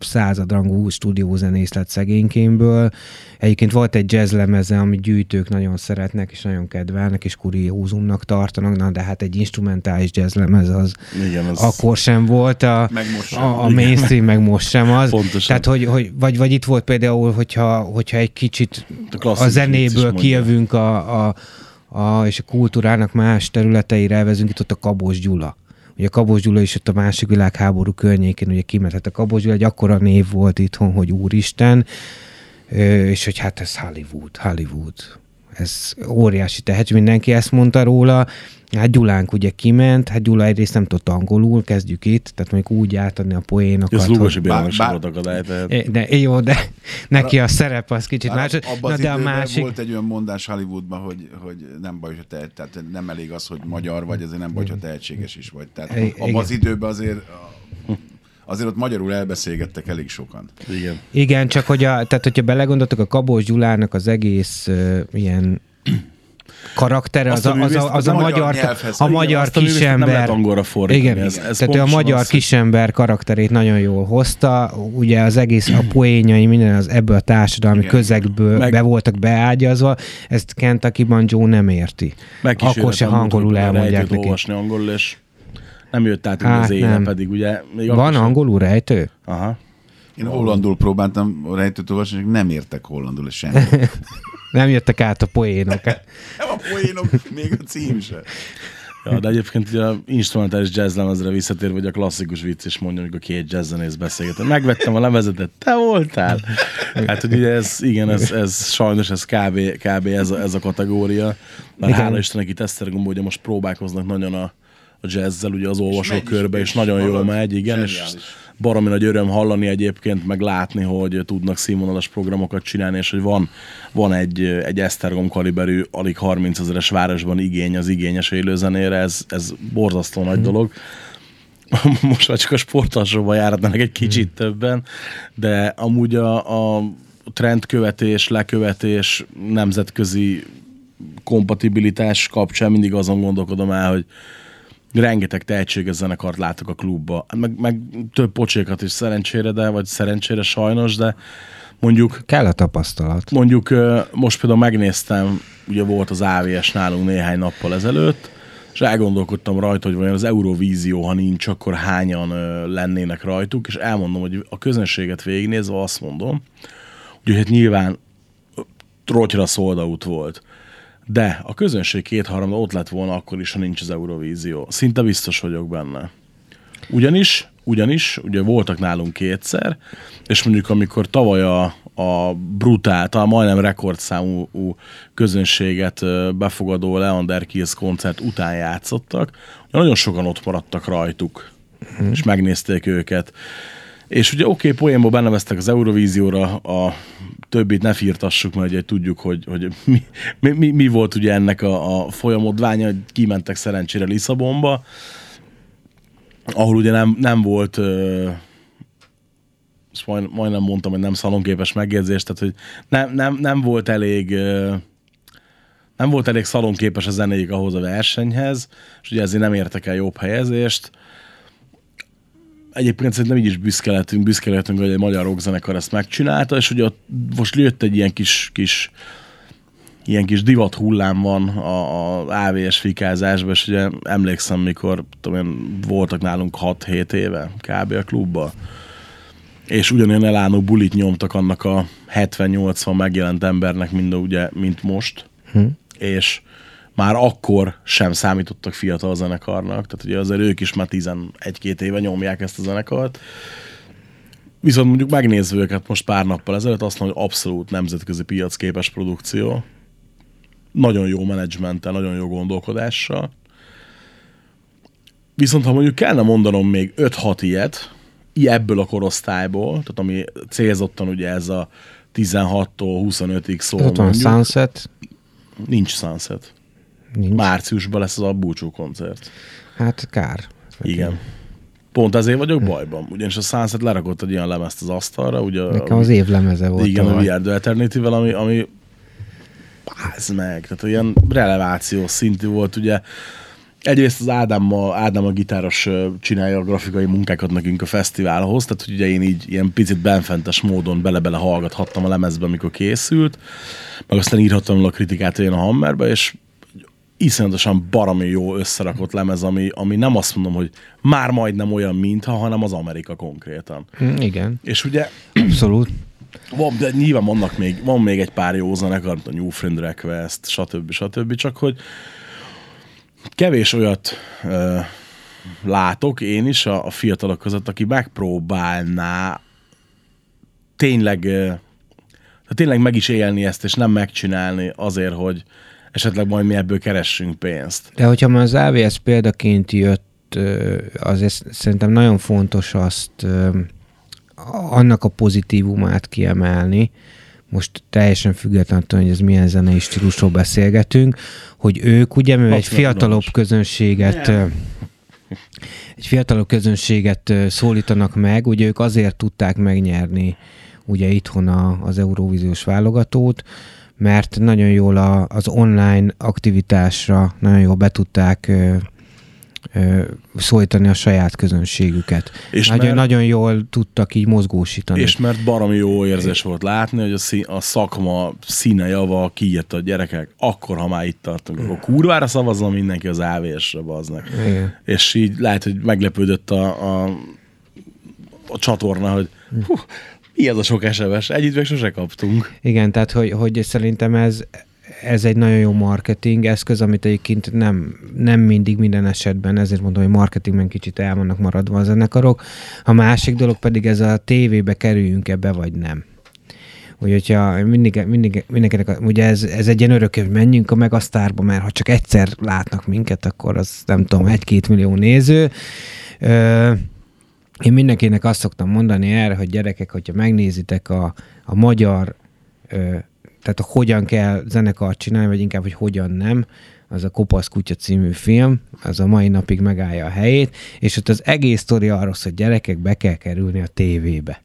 századrangú stúdiózenész lett szegénykémből. Egyébként volt egy jazz lemeze, amit gyűjtők nagyon szeretnek, és nagyon kedvelnek, és kuriózumnak tartanak, na de hát egy instrumentális jazz lemez az, Igen, az akkor sem volt a, Meg most sem. a, a mainstream, meg most sem az. Pontosan. Tehát, hogy, hogy vagy, vagy itt volt például, hogyha, hogyha egy kicsit A a, zenéből kijövünk a, a, a, és a kultúrának más területeire elvezünk, itt ott a Kabos Gyula. Ugye Kabos Gyula is ott a másik világháború környékén ugye kiment. Hát a Kabos Gyula egy akkora név volt itthon, hogy úristen, és hogy hát ez Hollywood, Hollywood. Ez óriási tehetség, mindenki ezt mondta róla. Hát Gyulánk ugye kiment, hát Gyula egyrészt nem tudott angolul, kezdjük itt, tehát mondjuk úgy átadni a poénokat. Ez Lugosi sem volt akadály, tehát De jó, de neki a szerep az kicsit Bár más. abban Na az de a másik... volt egy olyan mondás Hollywoodban, hogy, hogy nem baj, hogy te, tehát nem elég az, hogy magyar vagy, ezért nem baj, hogy tehetséges is vagy. Tehát abban az időben azért azért ott magyarul elbeszélgettek elég sokan. igen. Igen, csak hogy a, tehát hogyha belegondoltok, a Kabós Gyulának az egész uh, ilyen karaktere, Azt az a a, az a, az a a magyar nyelvhez- a igen, magyar a művészt nem kisember. lehet angolra fordítani, Igen, ez- ez tehát ő a magyar az- kisember karakterét nagyon jól hozta. Ugye az egész, a poénjai, minden az ebből a társadalmi Igen. közegből Meg- be voltak beágyazva. Ezt Kentucky-ban Joe nem érti. Akkor se hangolul elmondják neki. olvasni angolul, és nem jött át Hát az éle, nem. pedig ugye... Még Van sem- angolul rejtő? Aha. Én hollandul próbáltam a rejtőt olvasni, és nem értek hollandul semmi. Nem jöttek át a poénok. nem a poénok, még a cím se. Ja, de egyébként ugye a instrumentális jazz lemezre visszatérve, hogy a klasszikus vicc is mondja, amikor két jazzzenész beszélget. Megvettem a lemezetet, te voltál? Hát, hogy ugye ez, igen, ez, ez sajnos ez kb, kb ez, a, ez a kategória. Mert Igen. hála Istennek itt Esztergomban ugye most próbálkoznak nagyon a, a jazzzel, ugye az olvasókörbe, is, és és nagyon jól halad. megy, igen, és Zseniális. baromi nagy öröm hallani egyébként, meg látni, hogy tudnak színvonalas programokat csinálni, és hogy van, van egy, egy Esztergom kaliberű, alig 30 ezeres városban igény az igényes élőzenére, ez, ez borzasztó nagy dolog. Most már csak a sportalsóban járatnának egy kicsit többen, de amúgy a, a trendkövetés, lekövetés, nemzetközi kompatibilitás kapcsán mindig azon gondolkodom el, hogy rengeteg tehetséges zenekart látok a klubba. Meg, meg több pocsékat is szerencsére, de, vagy szerencsére sajnos, de mondjuk Kell a tapasztalat. Mondjuk most például megnéztem, ugye volt az AVS nálunk néhány nappal ezelőtt, és elgondolkodtam rajta, hogy vajon az Eurovízió, ha nincs, akkor hányan lennének rajtuk, és elmondom, hogy a közönséget végignézve azt mondom, hogy hát nyilván rotyra sold out volt. De a közönség kétharmada ott lett volna akkor is, ha nincs az Eurovízió. Szinte biztos vagyok benne. Ugyanis, ugyanis, ugye voltak nálunk kétszer, és mondjuk amikor tavaly a, a brutál, talán majdnem rekordszámú közönséget befogadó Leander Kills koncert után játszottak, nagyon sokan ott maradtak rajtuk, és megnézték őket. És ugye oké, okay, poénból beneveztek az Eurovízióra, a többit ne firtassuk, mert ugye tudjuk, hogy, hogy mi, mi, mi, volt ugye ennek a, a folyamodványa, hogy kimentek szerencsére Lisszabonba, ahol ugye nem, nem volt ö, ezt majd, majdnem mondtam, hogy nem szalonképes megjegyzés, tehát hogy nem, nem, nem volt elég nem volt elég szalonképes a zenéjük ahhoz a versenyhez, és ugye ezért nem értek el jobb helyezést. Egyébként szerintem így is büszke lehetünk, büszke lehetünk, hogy egy magyar rockzenekar ezt megcsinálta, és ugye ott most jött egy ilyen kis, kis ilyen kis divat hullám van a, a AVS fikázásban, és ugye emlékszem, mikor tudom én, voltak nálunk 6-7 éve kb. a klubban, és ugyanilyen elánó bulit nyomtak annak a 70-80 megjelent embernek, mind, ugye, mint most, hm. és már akkor sem számítottak fiatal zenekarnak, tehát ugye azért ők is már 11-2 éve nyomják ezt a zenekart. Viszont mondjuk megnézve őket most pár nappal ezelőtt, azt mondom, hogy abszolút nemzetközi piacképes produkció. Nagyon jó menedzsmenttel, nagyon jó gondolkodással. Viszont ha mondjuk kellene mondanom még 5-6 ilyet, ebből a korosztályból, tehát ami célzottan ugye ez a 16-tól 25-ig szól. Ott van Sunset. Nincs Sunset. Nincs. Márciusban lesz az a búcsú koncert. Hát kár. Igen. Pont ezért vagyok bajban, ugyanis a Sunset lerakott egy ilyen lemezt az asztalra. Ugye, Nekem az év lemeze volt. Igen, a VR The Eternity-vel, ami, ami Pász meg, tehát olyan relevációs szintű volt, ugye egyrészt az Ádám a, Ádám a gitáros csinálja a grafikai munkákat nekünk a fesztiválhoz, tehát ugye én így ilyen picit benfentes módon bele-bele hallgathattam a lemezbe, amikor készült, meg aztán írhattam a kritikát én a Hammerbe, és iszonyatosan barami jó összerakott lemez, ami, ami nem azt mondom, hogy már majdnem olyan, mintha, hanem az Amerika konkrétan. Mm, igen. És ugye... Abszolút. Van, de nyilván vannak még, van még egy pár jó zenekar, a New Friend Request, stb. stb. Csak hogy kevés olyat ö, látok én is a, a fiatalok között, aki megpróbálná tényleg, ö, tényleg meg is élni ezt, és nem megcsinálni azért, hogy esetleg majd mi ebből keressünk pénzt. De hogyha már az AVS példaként jött, azért szerintem nagyon fontos azt annak a pozitívumát kiemelni, most teljesen függetlenül, hogy ez milyen zenei stílusról beszélgetünk, hogy ők ugye, mivel egy fiatalabb közönséget egy fiatalabb közönséget szólítanak meg, ugye ők azért tudták megnyerni ugye itthon a, az Eurovíziós válogatót, mert nagyon jól a, az online aktivitásra nagyon jól be tudták ö, ö, szólítani a saját közönségüket. És nagyon, mert, nagyon jól tudtak így mozgósítani. És mert baromi jó érzés volt látni, hogy a, szí, a szakma színe java kijött a gyerekek, akkor, ha már itt tartunk, akkor kurvára szavazom mindenki az AVS-re, baznak. Igen. És így lehet, hogy meglepődött a, a, a csatorna, hogy hú, mi ez a sok SMS? Együtt meg sose kaptunk. Igen, tehát hogy, hogy szerintem ez, ez egy nagyon jó marketing eszköz, amit egyébként nem, nem mindig minden esetben, ezért mondom, hogy marketingben kicsit el vannak maradva a zenekarok. A másik dolog pedig ez a tévébe kerüljünk ebbe, vagy nem. Úgy, hogyha mindig, mindig, mindenkinek, ugye ez, ez egy ilyen örök, hogy menjünk a Megasztárba, mert ha csak egyszer látnak minket, akkor az nem tudom, egy-két millió néző. Ö, én mindenkinek azt szoktam mondani erre, hogy gyerekek, hogyha megnézitek a, a magyar, ö, tehát a hogyan kell zenekart csinálni, vagy inkább, hogy hogyan nem, az a Kopasz Kutya című film, az a mai napig megállja a helyét, és ott az egész sztori arról, hogy gyerekek be kell kerülni a tévébe.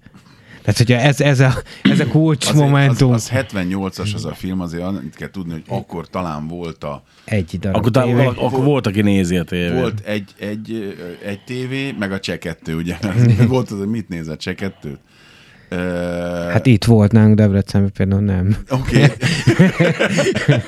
Tehát, hogyha ez, ez, a, ez a kulcs azért, momentum. Az, az 78-as az a film, azért annyit kell tudni, hogy akkor talán volt a... Egy darab akkor, tévé. Valaki, akkor volt, aki nézi a tévét. Volt egy, egy, egy tévé, meg a cseh kettő, ugye? volt az, hogy mit néz a cseh kettőt? Hát itt volt nálunk Debrecenben például nem. Oké. Okay.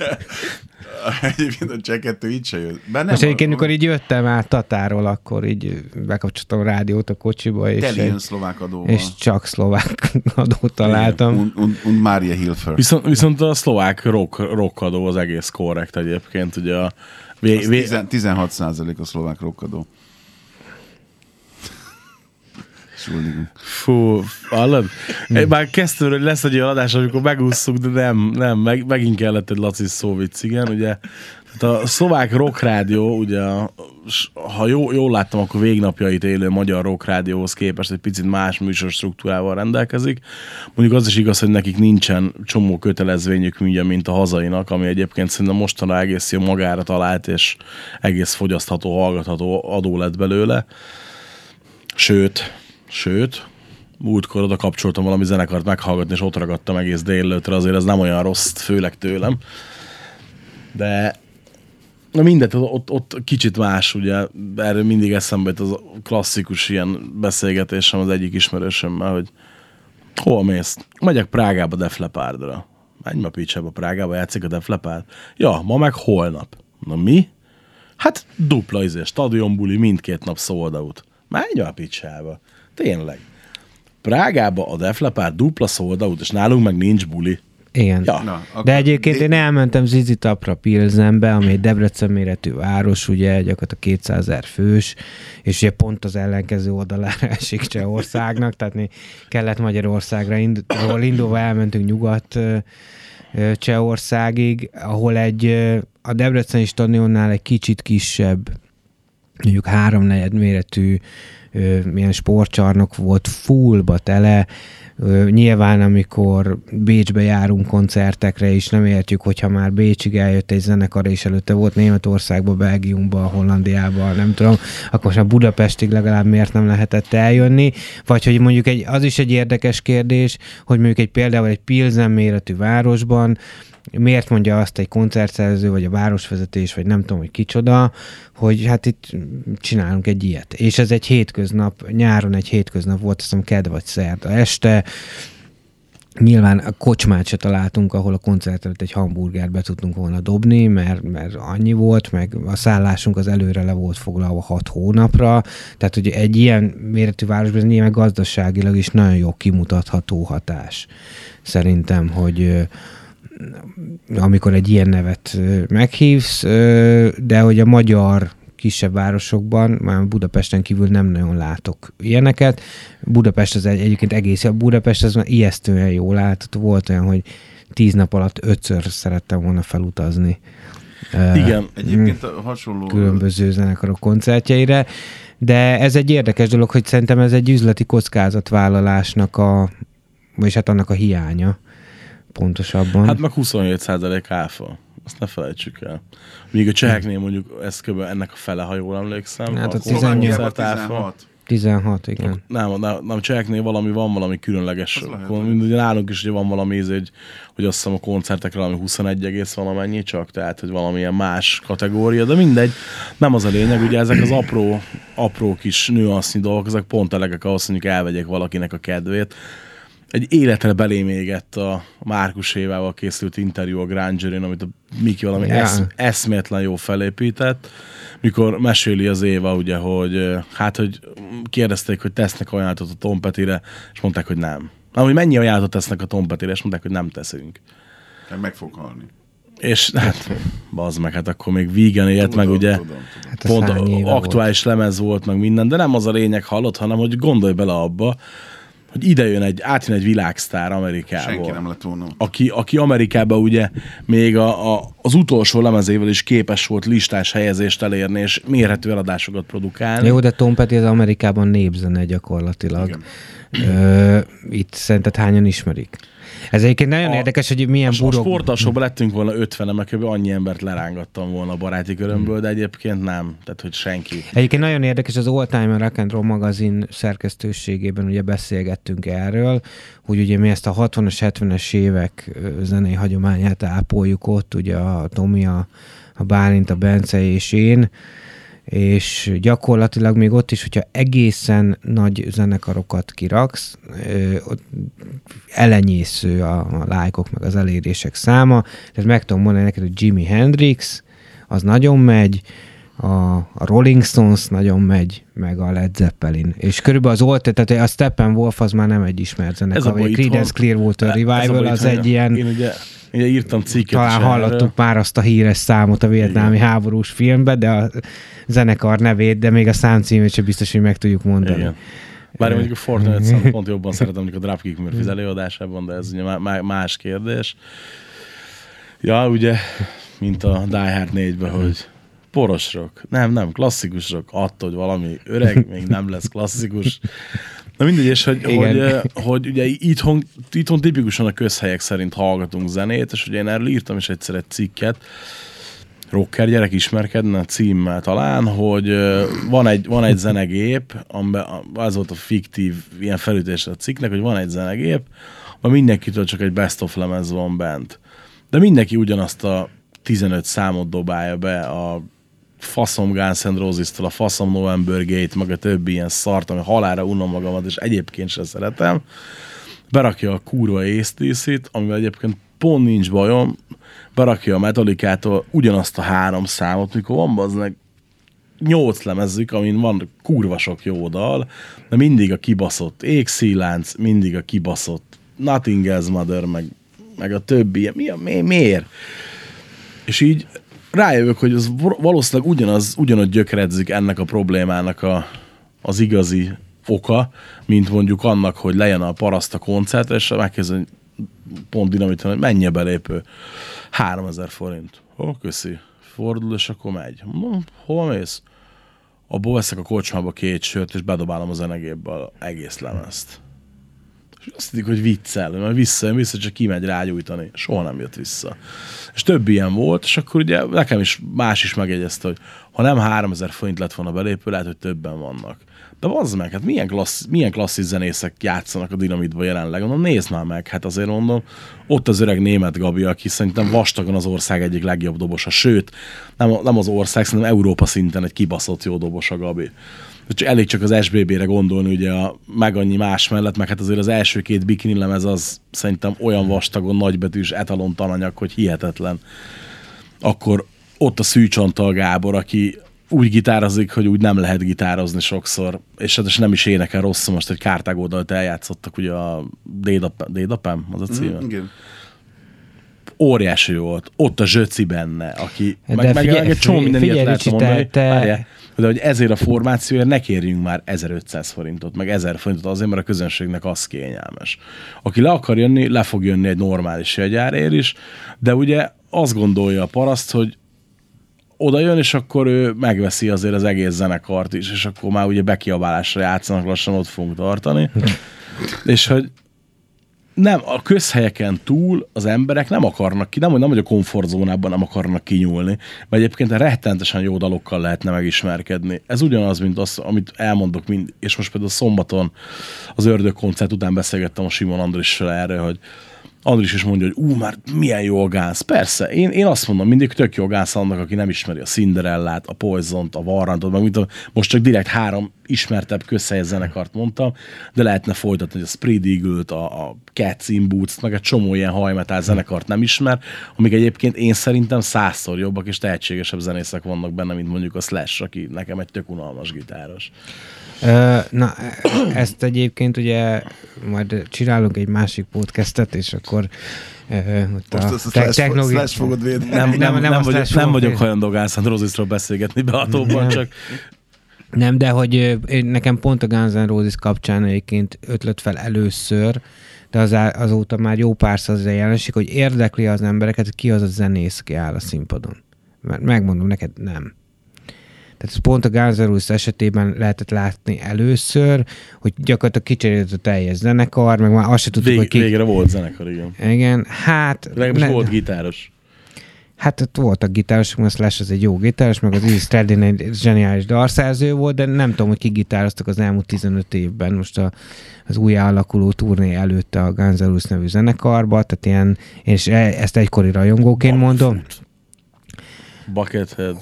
Egyébként a csekettő így se jött. Benne Most egyébként, mikor így jöttem át Tatáról, akkor így bekapcsoltam a rádiót a kocsiba. És, Teli szlovák adóval. És csak szlovák adót találtam. Und, und, und Mária Hilfer. Viszont, viszont a szlovák rock, rock adó az egész korrekt egyébként. Ugye a vé, vé... 16 a szlovák rockadó. Fú, hallod? Hmm. Már kezdtem, hogy lesz egy olyan adás, amikor megúszunk, de nem, nem, meg, megint kellett egy Laci szóvic, igen, ugye. Tehát a szlovák rock rádió, ugye, ha jó, jól láttam, akkor végnapjait élő magyar rock rádióhoz képest egy picit más műsor struktúrával rendelkezik. Mondjuk az is igaz, hogy nekik nincsen csomó kötelezvényük, ugye, mint a hazainak, ami egyébként szerintem mostanra egész jó magára talált, és egész fogyasztható, hallgatható adó lett belőle. Sőt, Sőt, múltkor oda kapcsoltam valami zenekart meghallgatni, és ott ragadtam egész délelőtre, azért ez nem olyan rossz, főleg tőlem. De Na mindegy, ott, ott kicsit más, ugye, erről mindig eszembe jut az a klasszikus ilyen beszélgetésem az egyik ismerősömmel, hogy hol mész? Megyek Prágába Def Leppardra. Menj ma picsába Prágába, játszik a Def Leppard. Ja, ma meg holnap. Na mi? Hát dupla izé, stadionbuli, mindkét nap sold out. Menj a picsába. Tényleg. Prágába a Def Leppard dupla sold out, és nálunk meg nincs buli. Igen. Ja. Na, akkor De egyébként dé- én elmentem Zizi Tapra Pilzenbe, ami egy Debrecen méretű város, ugye gyakorlatilag 200 ezer fős, és ugye pont az ellenkező oldalára esik Csehországnak, tehát mi Kelet-Magyarországra ind- ról indulva elmentünk nyugat Csehországig, ahol egy a Debreceni stadionnál egy kicsit kisebb mondjuk háromnegyed méretű milyen sportcsarnok volt fullba tele, nyilván, amikor Bécsbe járunk koncertekre, és nem értjük, hogyha már Bécsig eljött egy zenekar, és előtte volt Németországba, Belgiumba, Hollandiába, nem tudom, akkor most már Budapestig legalább miért nem lehetett eljönni, vagy hogy mondjuk egy, az is egy érdekes kérdés, hogy mondjuk egy például egy Pilsen méretű városban miért mondja azt egy koncertszerző, vagy a városvezetés, vagy nem tudom, hogy kicsoda, hogy hát itt csinálunk egy ilyet. És ez egy hétköznap, nyáron egy hétköznap volt, azt hiszem kedd vagy szerda este, Nyilván a kocsmát se találtunk, ahol a koncert előtt egy hamburgert be tudtunk volna dobni, mert, mert annyi volt, meg a szállásunk az előre le volt foglalva hat hónapra, tehát ugye egy ilyen méretű városban nyilván gazdaságilag is nagyon jó kimutatható hatás. Szerintem, hogy amikor egy ilyen nevet meghívsz, de hogy a magyar kisebb városokban, már Budapesten kívül nem nagyon látok ilyeneket. Budapest az egy, egyébként egész, a Budapest az már ijesztően jól állt. Volt olyan, hogy tíz nap alatt ötször szerettem volna felutazni. Igen. Egyébként a hasonló... különböző zenekarok koncertjeire, de ez egy érdekes dolog, hogy szerintem ez egy üzleti kockázatvállalásnak a, vagyis hát annak a hiánya pontosabban. Hát meg 27% áfa. Azt ne felejtsük el. Míg a cseheknél mondjuk ez kb. ennek a fele, ha jól emlékszem. Hát a a 18. Szlovákiában áfa. 16. 16, igen. Nem, nem, nem, cseheknél valami van, valami különleges. Hogy- ugye nálunk is ugye van valami íz, hogy, hogy azt hiszem a koncertekre valami 21 egész valamennyi csak, tehát hogy valamilyen más kategória, de mindegy, nem az a lényeg, ugye ezek az apró, apró kis nüansznyi dolgok, ezek pont elegek ahhoz, hogy mondjuk elvegyek valakinek a kedvét. Egy életre belém égett a Márkus Évával készült interjú a Grangerin, amit a Miki valami Ja. esz, eszméletlen jó felépített, mikor meséli az Éva, ugye, hogy hát, hogy kérdezték, hogy tesznek ajánlatot a Tom Petire, és mondták, hogy nem. Na, hogy mennyi ajánlatot tesznek a Tom Petire, és mondták, hogy nem teszünk. Hát Meg fog halni. És hát, bazd meg, hát akkor még vegan élt, meg ugye tudom, tudom. Hát pont éve aktuális lemez volt, meg minden, de nem az a lényeg hallott, hanem hogy gondolj bele abba, hogy ide jön egy, átjön egy világsztár Amerikából Senki nem lett volna. aki, aki Amerikában ugye még a, a, az utolsó lemezével is képes volt listás helyezést elérni, és mérhető eladásokat produkálni. Jó, de Tom Petty az Amerikában népzene gyakorlatilag. Ö, itt szerinted hányan ismerik? Ez egyébként nagyon A- érdekes, hogy milyen a, a burok... sportalsóban lettünk volna 50 meg kb. annyi embert lerángattam volna a baráti körömből, de egyébként nem. Tehát, hogy senki. Egyébként nagyon érdekes, az All Time Rock and Roll magazin szerkesztőségében ugye beszélgettünk erről, hogy ugye mi ezt a 60-as, 70-es évek zenei hagyományát ápoljuk ott, ugye a Tomi, a, a Bálint, a Bence és én, és gyakorlatilag még ott is, hogyha egészen nagy zenekarokat kiraksz, ö, ott elenyésző a, a lájkok meg az elérések száma, tehát meg tudom mondani neked, hogy Jimi Hendrix, az nagyon megy, a, a Rolling Stones nagyon megy, meg a Led Zeppelin. És körülbelül az Olt, tehát a Steppenwolf az már nem egy ismert zenekar, vagy a Creedence Clearwater a Revival az egy ilyen, Én ugye, ugye írtam cikket talán hallottuk erről. már azt a híres számot a vietnámi Igen. háborús filmbe, de a zenekar nevét, de még a számcímét sem biztos, hogy meg tudjuk mondani. Igen. Bár mondjuk a Fortnite Sound pont jobban szeretem, mondjuk a Dropkick Murphys előadásában, de ez ugye má- má- más kérdés. Ja, ugye, mint a Die Hard 4-ben, hogy poros rock. Nem, nem, klasszikus rock. Attól, hogy valami öreg, még nem lesz klasszikus. Na mindegy, és hogy, Igen. hogy, eh, hogy ugye itthon, itthon tipikusan a közhelyek szerint hallgatunk zenét, és ugye én erről írtam is egyszer egy cikket, rocker gyerek ismerkedne a címmel talán, hogy ö, van egy, van egy zenegép, amiben az volt a fiktív ilyen felütés a cikknek, hogy van egy zenegép, amiben mindenkitől csak egy best of lemez van bent. De mindenki ugyanazt a 15 számot dobálja be a faszom Guns N' Roses-tól, a faszom November Gate, meg a többi ilyen szart, ami halára unom magamat, és egyébként sem szeretem. Berakja a kurva észtíszit, amivel egyébként pont nincs bajom, berakja a Metallicától ugyanazt a három számot, mikor van baznak nyolc lemezzük, amin van kurva sok jó dal, de mindig a kibaszott égszílánc, mindig a kibaszott Nothing Else Mother, meg, meg a többi. Mi a, mi, miért? És így rájövök, hogy az valószínűleg ugyanaz, ugyanott gyökeredzik ennek a problémának a, az igazi oka, mint mondjuk annak, hogy lejön a paraszt a koncertre, és megkezdeni pont dinamítani, hogy mennyi a belépő. 3000 forint. Ó, köszi. Fordul, és akkor megy. No, hol mész? Abból veszek a kocsmába két sört, és bedobálom a zenegébbel egész lemezt. Azt hiszik, hogy viccel, mert vissza, vissza csak kimegy rágyújtani. Soha nem jött vissza. És több ilyen volt, és akkor ugye nekem is más is megjegyezte, hogy ha nem 3000 forint lett volna belépő, lehet, hogy többen vannak. De az meg, hát milyen, klassz, milyen klasszis zenészek játszanak a dinamitban jelenleg. Mondom, nézd már meg, hát azért mondom, ott az öreg német Gabi, aki szerintem vastagon az ország egyik legjobb dobosa, sőt, nem, nem az ország, szerintem Európa szinten egy kibaszott jó dobosa Gabi. Elég csak az SBB-re gondolni, ugye a meg annyi más mellett, meg hát azért az első két bikini lemez az szerintem olyan vastagon nagybetűs etalon tananyag, hogy hihetetlen. Akkor ott a Szűcsontal Gábor, aki úgy gitározik, hogy úgy nem lehet gitározni sokszor, és hát nem is énekel rosszul, most egy Kártágó dalt eljátszottak, ugye a Dédapem, az a címe? Mm, igen. Óriási volt. Ott a Zsöci benne, aki De meg, figyelj, meg, egy csomó minden ilyet lehet mondani. Te... de hogy ezért a formációért ne kérjünk már 1500 forintot, meg 1000 forintot azért, mert a közönségnek az kényelmes. Aki le akar jönni, le fog jönni egy normális jegyárért is, de ugye azt gondolja a paraszt, hogy oda jön, és akkor ő megveszi azért az egész zenekart is, és akkor már ugye bekiabálásra játszanak, lassan ott fogunk tartani. és hogy nem, a közhelyeken túl az emberek nem akarnak ki, nem, nem hogy a komfortzónában nem akarnak kinyúlni, mert egyébként rettentesen jó dalokkal lehetne megismerkedni. Ez ugyanaz, mint az, amit elmondok, mind, és most például szombaton az ördög koncert után beszélgettem a Simon Andrissal erre, hogy Andris is mondja, hogy ú, már milyen jó a gánsz. Persze, én, én azt mondom, mindig tök jó gánsz annak, aki nem ismeri a Cinderellát, a Poison-t, a Warrantot, meg mint a, most csak direkt három ismertebb közhelyes zenekart mondtam, de lehetne folytatni, hogy a Spread Eagle-t, a, a Cats in Boots, meg egy csomó ilyen hajmetál zenekart nem ismer, amik egyébként én szerintem százszor jobbak és tehetségesebb zenészek vannak benne, mint mondjuk a Slash, aki nekem egy tök unalmas gitáros. Na, ezt egyébként ugye majd csinálunk egy másik podcastet, és akkor ott Most a, a te- technológia... slash fogod védeni. Nem, nem, nem, nem, nem vagyok, nem vagyok hajlandó Guns N' beszélgetni behatóban, csak... Nem, de hogy nekem pont a Guns N' Roses kapcsán egyébként ötlött fel először, de az, azóta már jó párszor az a jelenség, hogy érdekli az embereket, hogy ki az a zenész, aki áll a színpadon. Mert megmondom neked, nem. Tehát pont a Guns N' Roses esetében lehetett látni először, hogy gyakorlatilag kicserélt a teljes zenekar, meg már azt se tudtuk, Vég, hogy ki... Végre volt zenekar, igen. Igen, hát... Legalábbis ne... volt gitáros. Hát ott voltak gitárosok, mert Slash az egy jó gitáros, meg az Izzy Stradlin egy zseniális dalszerző volt, de nem tudom, hogy ki gitároztak az elmúlt 15 évben. Most a, az új alakuló turné előtt a Guns N' Roses nevű zenekarba, tehát ilyen, és e, ezt egykori rajongóként mondom. Buckethead.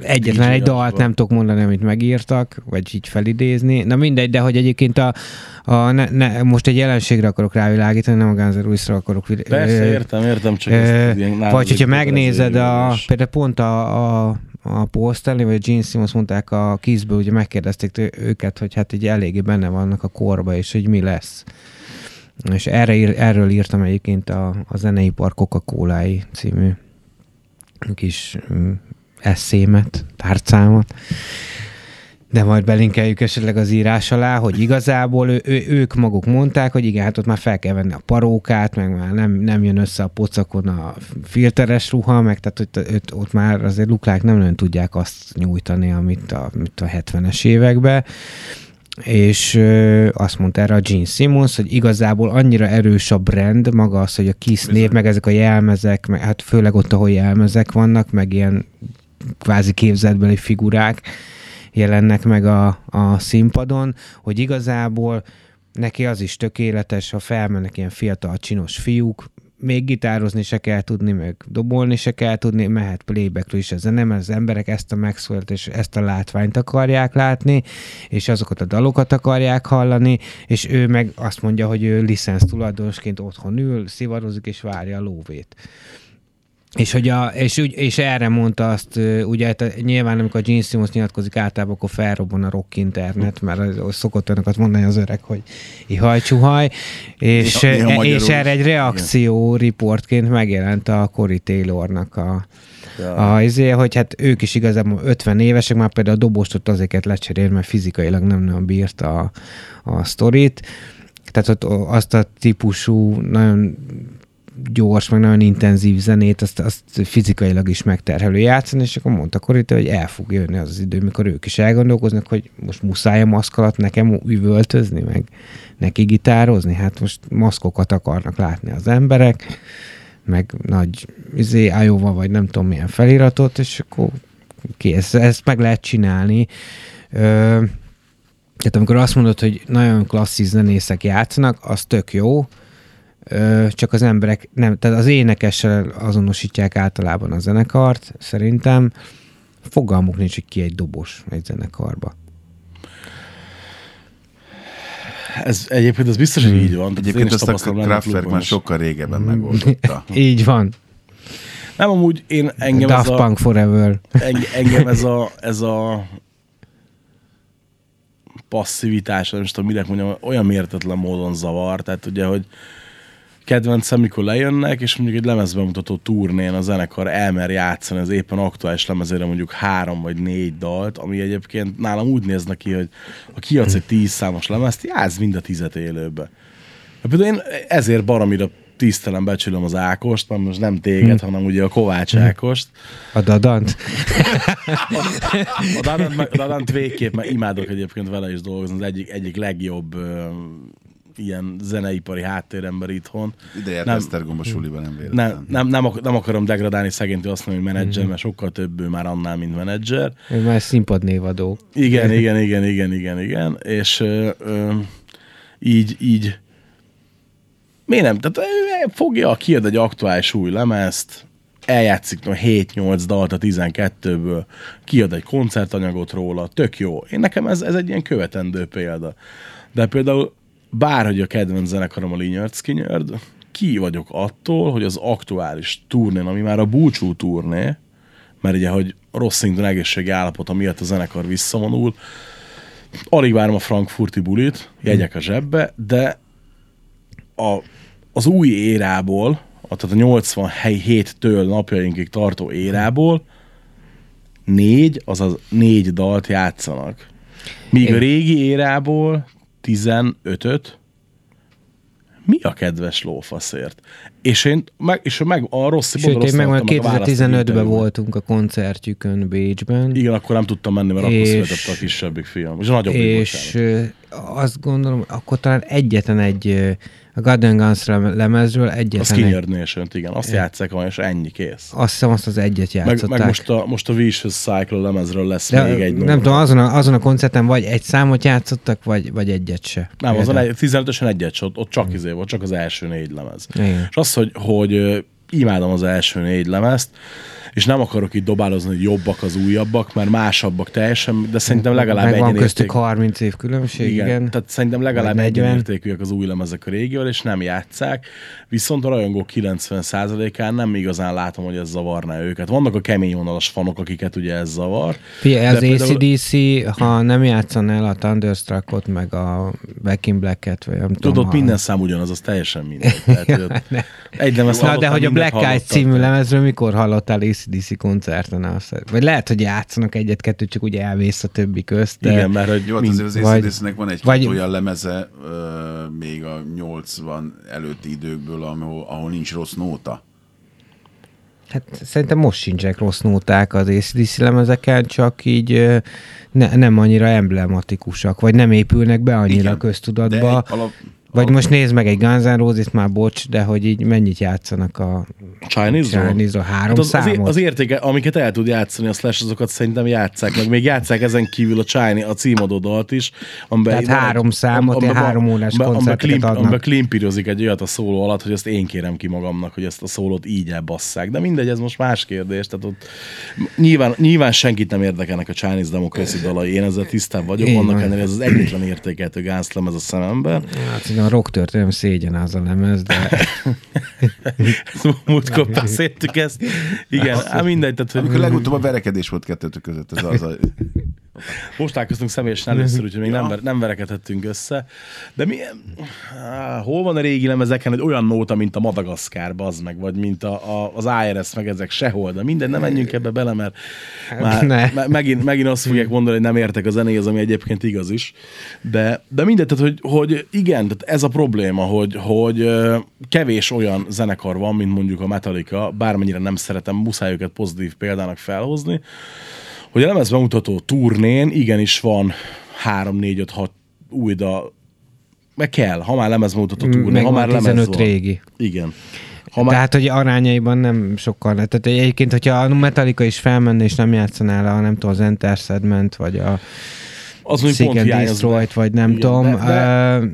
Egyetlen egy dalt nem tudok mondani, amit megírtak, vagy így felidézni. Na mindegy, de hogy egyébként a, a ne, ne, most egy jelenségre akarok rávilágítani, nem a Guns N' Roses-ra akarok. Persze, értem, értem, csak ezt ilyen Vagy hogyha megnézed, a, például pont a, a a Paul Stanley vagy Gene Simmons mondták a Kissből, ugye megkérdezték őket, hogy hát így eléggé benne vannak a korba, és hogy mi lesz. És erre, erről írtam egyébként a, a Zeneipar coca című kis mm, eszémet, tárcámat, de majd belinkeljük esetleg az írás alá, hogy igazából ő, ő, ők maguk mondták, hogy igen, hát ott már fel kell venni a parókát, meg már nem, nem jön össze a pocakon a filteres ruha, meg tehát ott, ott, ott már azért luklák nem nagyon tudják azt nyújtani, amit a, amit a 70-es években és ö, azt mondta erre a Gene Simmons, hogy igazából annyira erős a brand, maga az, hogy a Kiss név, meg ezek a jelmezek, meg, hát főleg ott, ahol jelmezek vannak, meg ilyen kvázi képzetbeli figurák jelennek meg a, a színpadon, hogy igazából neki az is tökéletes, ha felmennek ilyen fiatal csinos fiúk, még gitározni se kell tudni, meg dobolni se kell tudni, mehet playbackről is a zene, mert az emberek ezt a megszólalt és ezt a látványt akarják látni, és azokat a dalokat akarják hallani, és ő meg azt mondja, hogy ő licensz tulajdonosként otthon ül, szivarozik és várja a lóvét. És, hogy a, és, úgy- és erre mondta azt, ugye hát nyilván amikor a Gene Simmons nyilatkozik általában, akkor felrobban a rock internet, mert az szokott olyanokat mondani az öreg, hogy ihaj csuhaj, és, Néha- néha és erre egy reakció riportként megjelent a Cory Taylornak a, Ja. a izé, hogy hát ők is igazából 50 évesek, már például a dobostot azért lecserélni, mert fizikailag nem nagyon bírta a, a sztorit. Tehát ott azt a típusú nagyon gyors, meg nagyon intenzív zenét, azt, azt fizikailag is megterhelő játszani, és akkor mondta Korita, hogy el fog jönni az az idő, mikor ők is elgondolkoznak, hogy most muszáj a maszk alatt nekem üvöltözni, meg neki gitározni, hát most maszkokat akarnak látni az emberek, meg nagy izé, Iowa, vagy nem tudom milyen feliratot, és akkor kész, ezt meg lehet csinálni. Ö, tehát amikor azt mondod, hogy nagyon klasszis zenészek játszanak, az tök jó, csak az emberek nem, tehát az énekessel azonosítják általában a zenekart, szerintem. Fogalmuk nincs, hogy ki egy dobos egy zenekarba. Ez egyébként az biztos, hogy így van. Egyébként ezt a Kraftwerk már sokkal régebben megoldotta. Így van. Nem, amúgy én engem Daft ez a, Punk Forever. eng- engem ez a, ez a passzivitás, nem is tudom, minek mondjam, olyan mértetlen módon zavar. Tehát ugye, hogy kedvencem, mikor lejönnek, és mondjuk egy lemezbemutató turnén a zenekar elmer játszani az éppen aktuális lemezére mondjuk három vagy négy dalt, ami egyébként nálam úgy néz ki, hogy ha kiadsz egy tíz számos lemezt, játsz mind a tizet élőbe. Hát Például én ezért baromira tisztelem, becsülöm az Ákost, mert most nem téged, hanem ugye a Kovács Ákost. A Dadant. A Dadant, a Dadant végképp, mert imádok egyébként vele is dolgozni, az egyik, egyik legjobb ilyen zeneipari háttérember itthon. Ide járt Nem. Esztergomba suliba nem véletlen. Nem, nem, nem, ak- nem akarom degradálni szegénytől azt mondani, hogy menedzser, mert sokkal több ő már annál, mint menedzser. Ő már színpadnévadó. Igen, igen, igen, igen, igen, igen. És ö, ö, így, így miért nem? Tehát ő fogja, kiad egy aktuális új lemezt, eljátszik no, 7-8 dalt a 12-ből, kiad egy koncertanyagot róla, tök jó. Én nekem ez, ez egy ilyen követendő példa. De például bárhogy a kedvenc zenekarom a Linyard Skinyard, ki vagyok attól, hogy az aktuális turnén, ami már a búcsú turné, mert ugye, hogy szintű egészségi állapota miatt a zenekar visszavonul, alig várom a frankfurti bulit, jegyek a zsebbe, de a, az új érából, a- tehát a 87-től napjainkig tartó érából négy, azaz négy dalt játszanak. Míg a régi érából 15-öt mi a kedves lófaszért? És én meg, és meg a rossz Sőt, én meg már meg a választó 2015-ben interjúban. voltunk a koncertjükön Bécsben. Igen, akkor nem tudtam menni, mert akkor És- született a kisebbik fiam. És a nagyobb és azt gondolom, akkor talán egyetlen egy a Garden Guns lemezről A egyetlen egy, Skinner nation igen, azt játszák van, és ennyi kész. azt hiszem azt az egyet Meg, játszották. meg most, a, most a Vicious Cycle lemezről lesz De még egy nem nummer. tudom, azon a, azon a koncerten vagy egy számot játszottak, vagy, vagy egyet se. Nem, azon egy, 15-ösen egyet, se, ott, ott csak izé volt, csak az első négy lemez. Igen. És az, hogy, hogy imádom az első négy lemezt, és nem akarok itt dobálozni, hogy jobbak az újabbak, mert másabbak teljesen, de szerintem legalább meg van köztük egyenérték. 30 év különbség, igen. Igen, tehát szerintem legalább Vagy 40. egyenértékűek az új lemezek a régivel, és nem játszák. Viszont a rajongók 90%-án nem igazán látom, hogy ez zavarná őket. Vannak a kemény vonalas fanok, akiket ugye ez zavar. Figyelj, az például- ACDC, ha nem játszan el a Thunderstruckot, meg a Back in Black-et, vagy nem tudom. Tudod, ha- minden szám ugyanaz, az teljesen mindegy. Tehát, ott egy lemez Na, de hogy a Black hallottál. című lemezről mikor hallottál ACDC koncerten? Azt, vagy lehet, hogy játszanak egyet-kettőt, csak úgy elvész a többi közt. De Igen, mert hogy mind, azért az ACDC-nek van egy vagy- olyan lemeze ö, még a 80 előtti időkből, ahol, ahol nincs rossz nóta. Hát szerintem most sincsenek rossz nóták az ACDC lemezeken, csak így ne, nem annyira emblematikusak, vagy nem épülnek be annyira Igen, a köztudatba. alap, Vagy most nézd meg egy Guns N' Roses, már bocs, de hogy így mennyit játszanak a Chinese-ról? Chinese-ról? Három Hát az, az, számot? az, értéke, amiket el tud játszani, a Slash, azokat szerintem játszák, meg még játszák ezen kívül a Chinese, a címadó dalt is. Amiben Tehát három számot, ilyen három órás amiben- amiben koncerteket klim- adnak. Amiben klimpirozik egy olyat a szóló alatt, hogy ezt én kérem ki magamnak, hogy ezt a szólót így elbasszák. De mindegy, ez most más kérdés. Tehát ott nyilván, nyilván senkit nem érdekelnek a Chinese Democracy dalai, én ezzel tisztán vagyok, Így annak ellenére ez az egyetlen értékeltő gánzlem ez a szememben. Hát a rock történelem szégyen az a lemez, de Múltkor beszéltük ezt. Igen, hát mindegy, tehát, Amikor hogy legutóbb a verekedés volt kettőtök között, ez az a... most találkoztunk személyesen először, úgyhogy még Ja. nem, nem verekedhettünk össze. De mi, hol van a régi lemezeken egy olyan nóta, mint a Madagaszkár, bazd meg, vagy mint a, a, az IRS, meg ezek sehol, de minden, nem menjünk ebbe bele, mert már, Ne. me, megint, megint azt fogják mondani, hogy nem értek a zenéhez, ami egyébként igaz is. De, de mindegy, tehát, hogy, hogy igen, tehát ez a probléma, hogy, hogy kevés olyan zenekar van, mint mondjuk a Metallica, bármennyire nem szeretem, muszáj őket pozitív példának felhozni, hogy a lemez bemutató turnén igenis van 3, 4, 5, 6 új dal, meg kell, ha már lemez bemutató turné, ha van már lemez 15 van. régi. Igen. Ha már, Tehát, hogy arányaiban nem sokkal lehet. Tehát egyébként, hogyha a Metallica is felmenne, és nem játszaná le, nem tudom, az Enter Sedment, vagy a az Seek and vagy nem Igen, tudom. de- de- Ö,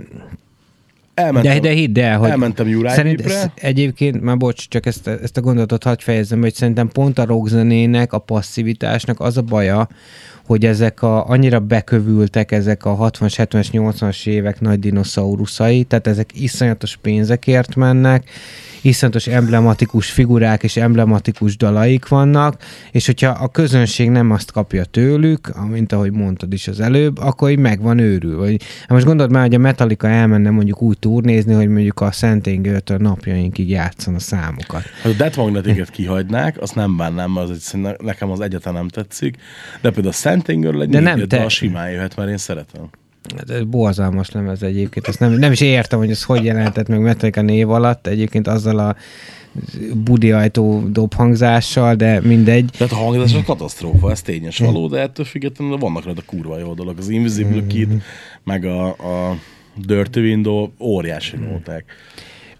Elmentem, De, de hidd el, hogy elmentem szerint ez egyébként, már bocs, csak ezt, ezt a gondolatot hadd fejezzem, be, hogy szerintem pont a rockzenének, a passzivitásnak az a baja, hogy ezek a, annyira bekövültek ezek a 60-as, 70-es, 80-as évek nagy dinoszauruszai, tehát ezek iszonyatos pénzekért mennek, iszonyatos emblematikus figurák és emblematikus dalaik vannak, és hogyha a közönség nem azt kapja tőlük, mint ahogy mondtad is az előbb, akkor így meg van őrül. Vagy, hát most gondold már, hogy a Metallica elmenne mondjuk úgy turnézni, hogy mondjuk a Szentengőtől napjainkig játszon a számokat. Ha a Death Magnetiket kihagynák, azt nem bánnám, az egy, nekem az egyáltalán nem tetszik. De például a Szent Engőről egy De nem te- simán jöhet, mert én szeretem. Hát Ez borzalmas lemez egyébként. Ezt nem, nem is értem, hogy ez hogy jelentett meg Metallica név alatt, egyébként azzal a budi ajtó dobhangzással, de mindegy. Tehát a hangzás a katasztrófa, ez tényes való, de ettől függetlenül vannak rajta kurva jó dolog. Az Invisible Kid, meg a, a Dirty Window óriási nóták.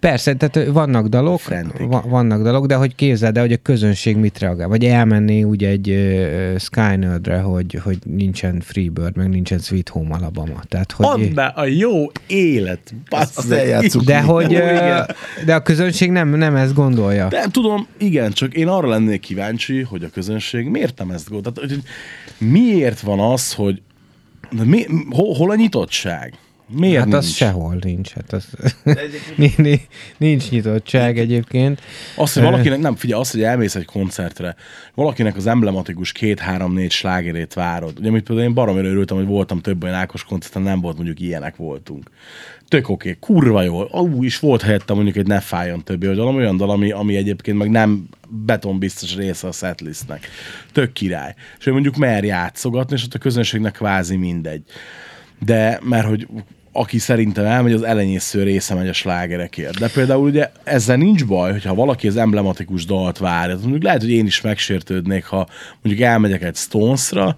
Persze, tehát vannak dalok, va- vannak dalok, de hogy képzeld el, hogy a közönség mit reagál. Vagy elmenné úgy egy uh, Skynerdre, hogy, hogy nincsen Freebird, meg nincsen Sweet Home Alabama. Tehát, hogy... Add be a jó élet, Azt. De hogy, igen. de a közönség nem, nem ezt gondolja. De tudom, igen, csak én arra lennék kíváncsi, hogy a közönség miért nem ezt gondol. Tehát, hogy miért van az, hogy de mi, hol, hol a nyitottság? Miért hát nincs? az sehol nincs. Hát az, Ni- ni- nincs nyitottság egyébként. Azt, hogy valakinek, nem, figyelj, azt, hogy elmész egy koncertre, valakinek az emblematikus két-három-négy slágerét várod. Ugye, amit például én baromira örültem, hogy voltam több olyan Ákos koncerten, nem volt mondjuk ilyenek voltunk. Tök oké, okay, kurva jó. Ú, is volt helyette mondjuk egy ne fájjon többi, valami olyan dal, ami, ami egyébként meg nem betonbiztos része a setlistnek. Tök király. És ő mondjuk mer játszogatni, és ott a közönségnek kvázi mindegy. De, mert hogy aki szerintem elmegy, az elenyésző része megy a slágerekért. De például ugye ezzel nincs baj, hogyha valaki az emblematikus dalt várja. Mondjuk lehet, hogy én is megsértődnék, ha mondjuk elmegyek egy Stonesra,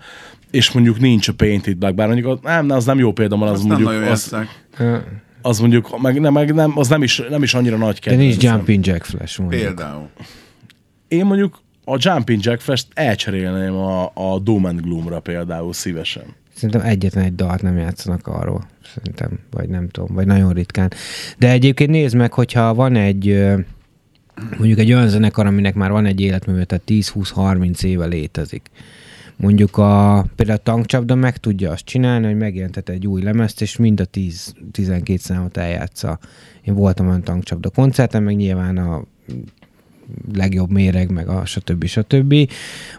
és mondjuk nincs a Painted Black, bár mondjuk az, nem, az nem jó példa, mert az Azt nem mondjuk, nagyon az, az mondjuk, meg, nem, meg nem, az nem is, nem is annyira nagy De kedvencem. nincs Jumping Jack Flash mondjuk. Például. Én mondjuk a Jumping Jack Fest elcserélném a, a Doom and Gloomra például szívesen. Szerintem egyetlen egy dalt nem játszanak arról. Szerintem, vagy nem tudom, vagy nagyon ritkán. De egyébként nézd meg, hogyha van egy mondjuk egy olyan zenekar, aminek már van egy életműve, tehát 10-20-30 éve létezik. Mondjuk a, például a tankcsapda meg tudja azt csinálni, hogy megjelentet egy új lemezt, és mind a 10-12 számot eljátsza. Én voltam olyan tankcsapda koncerten, meg nyilván a legjobb méreg, meg a stb. stb.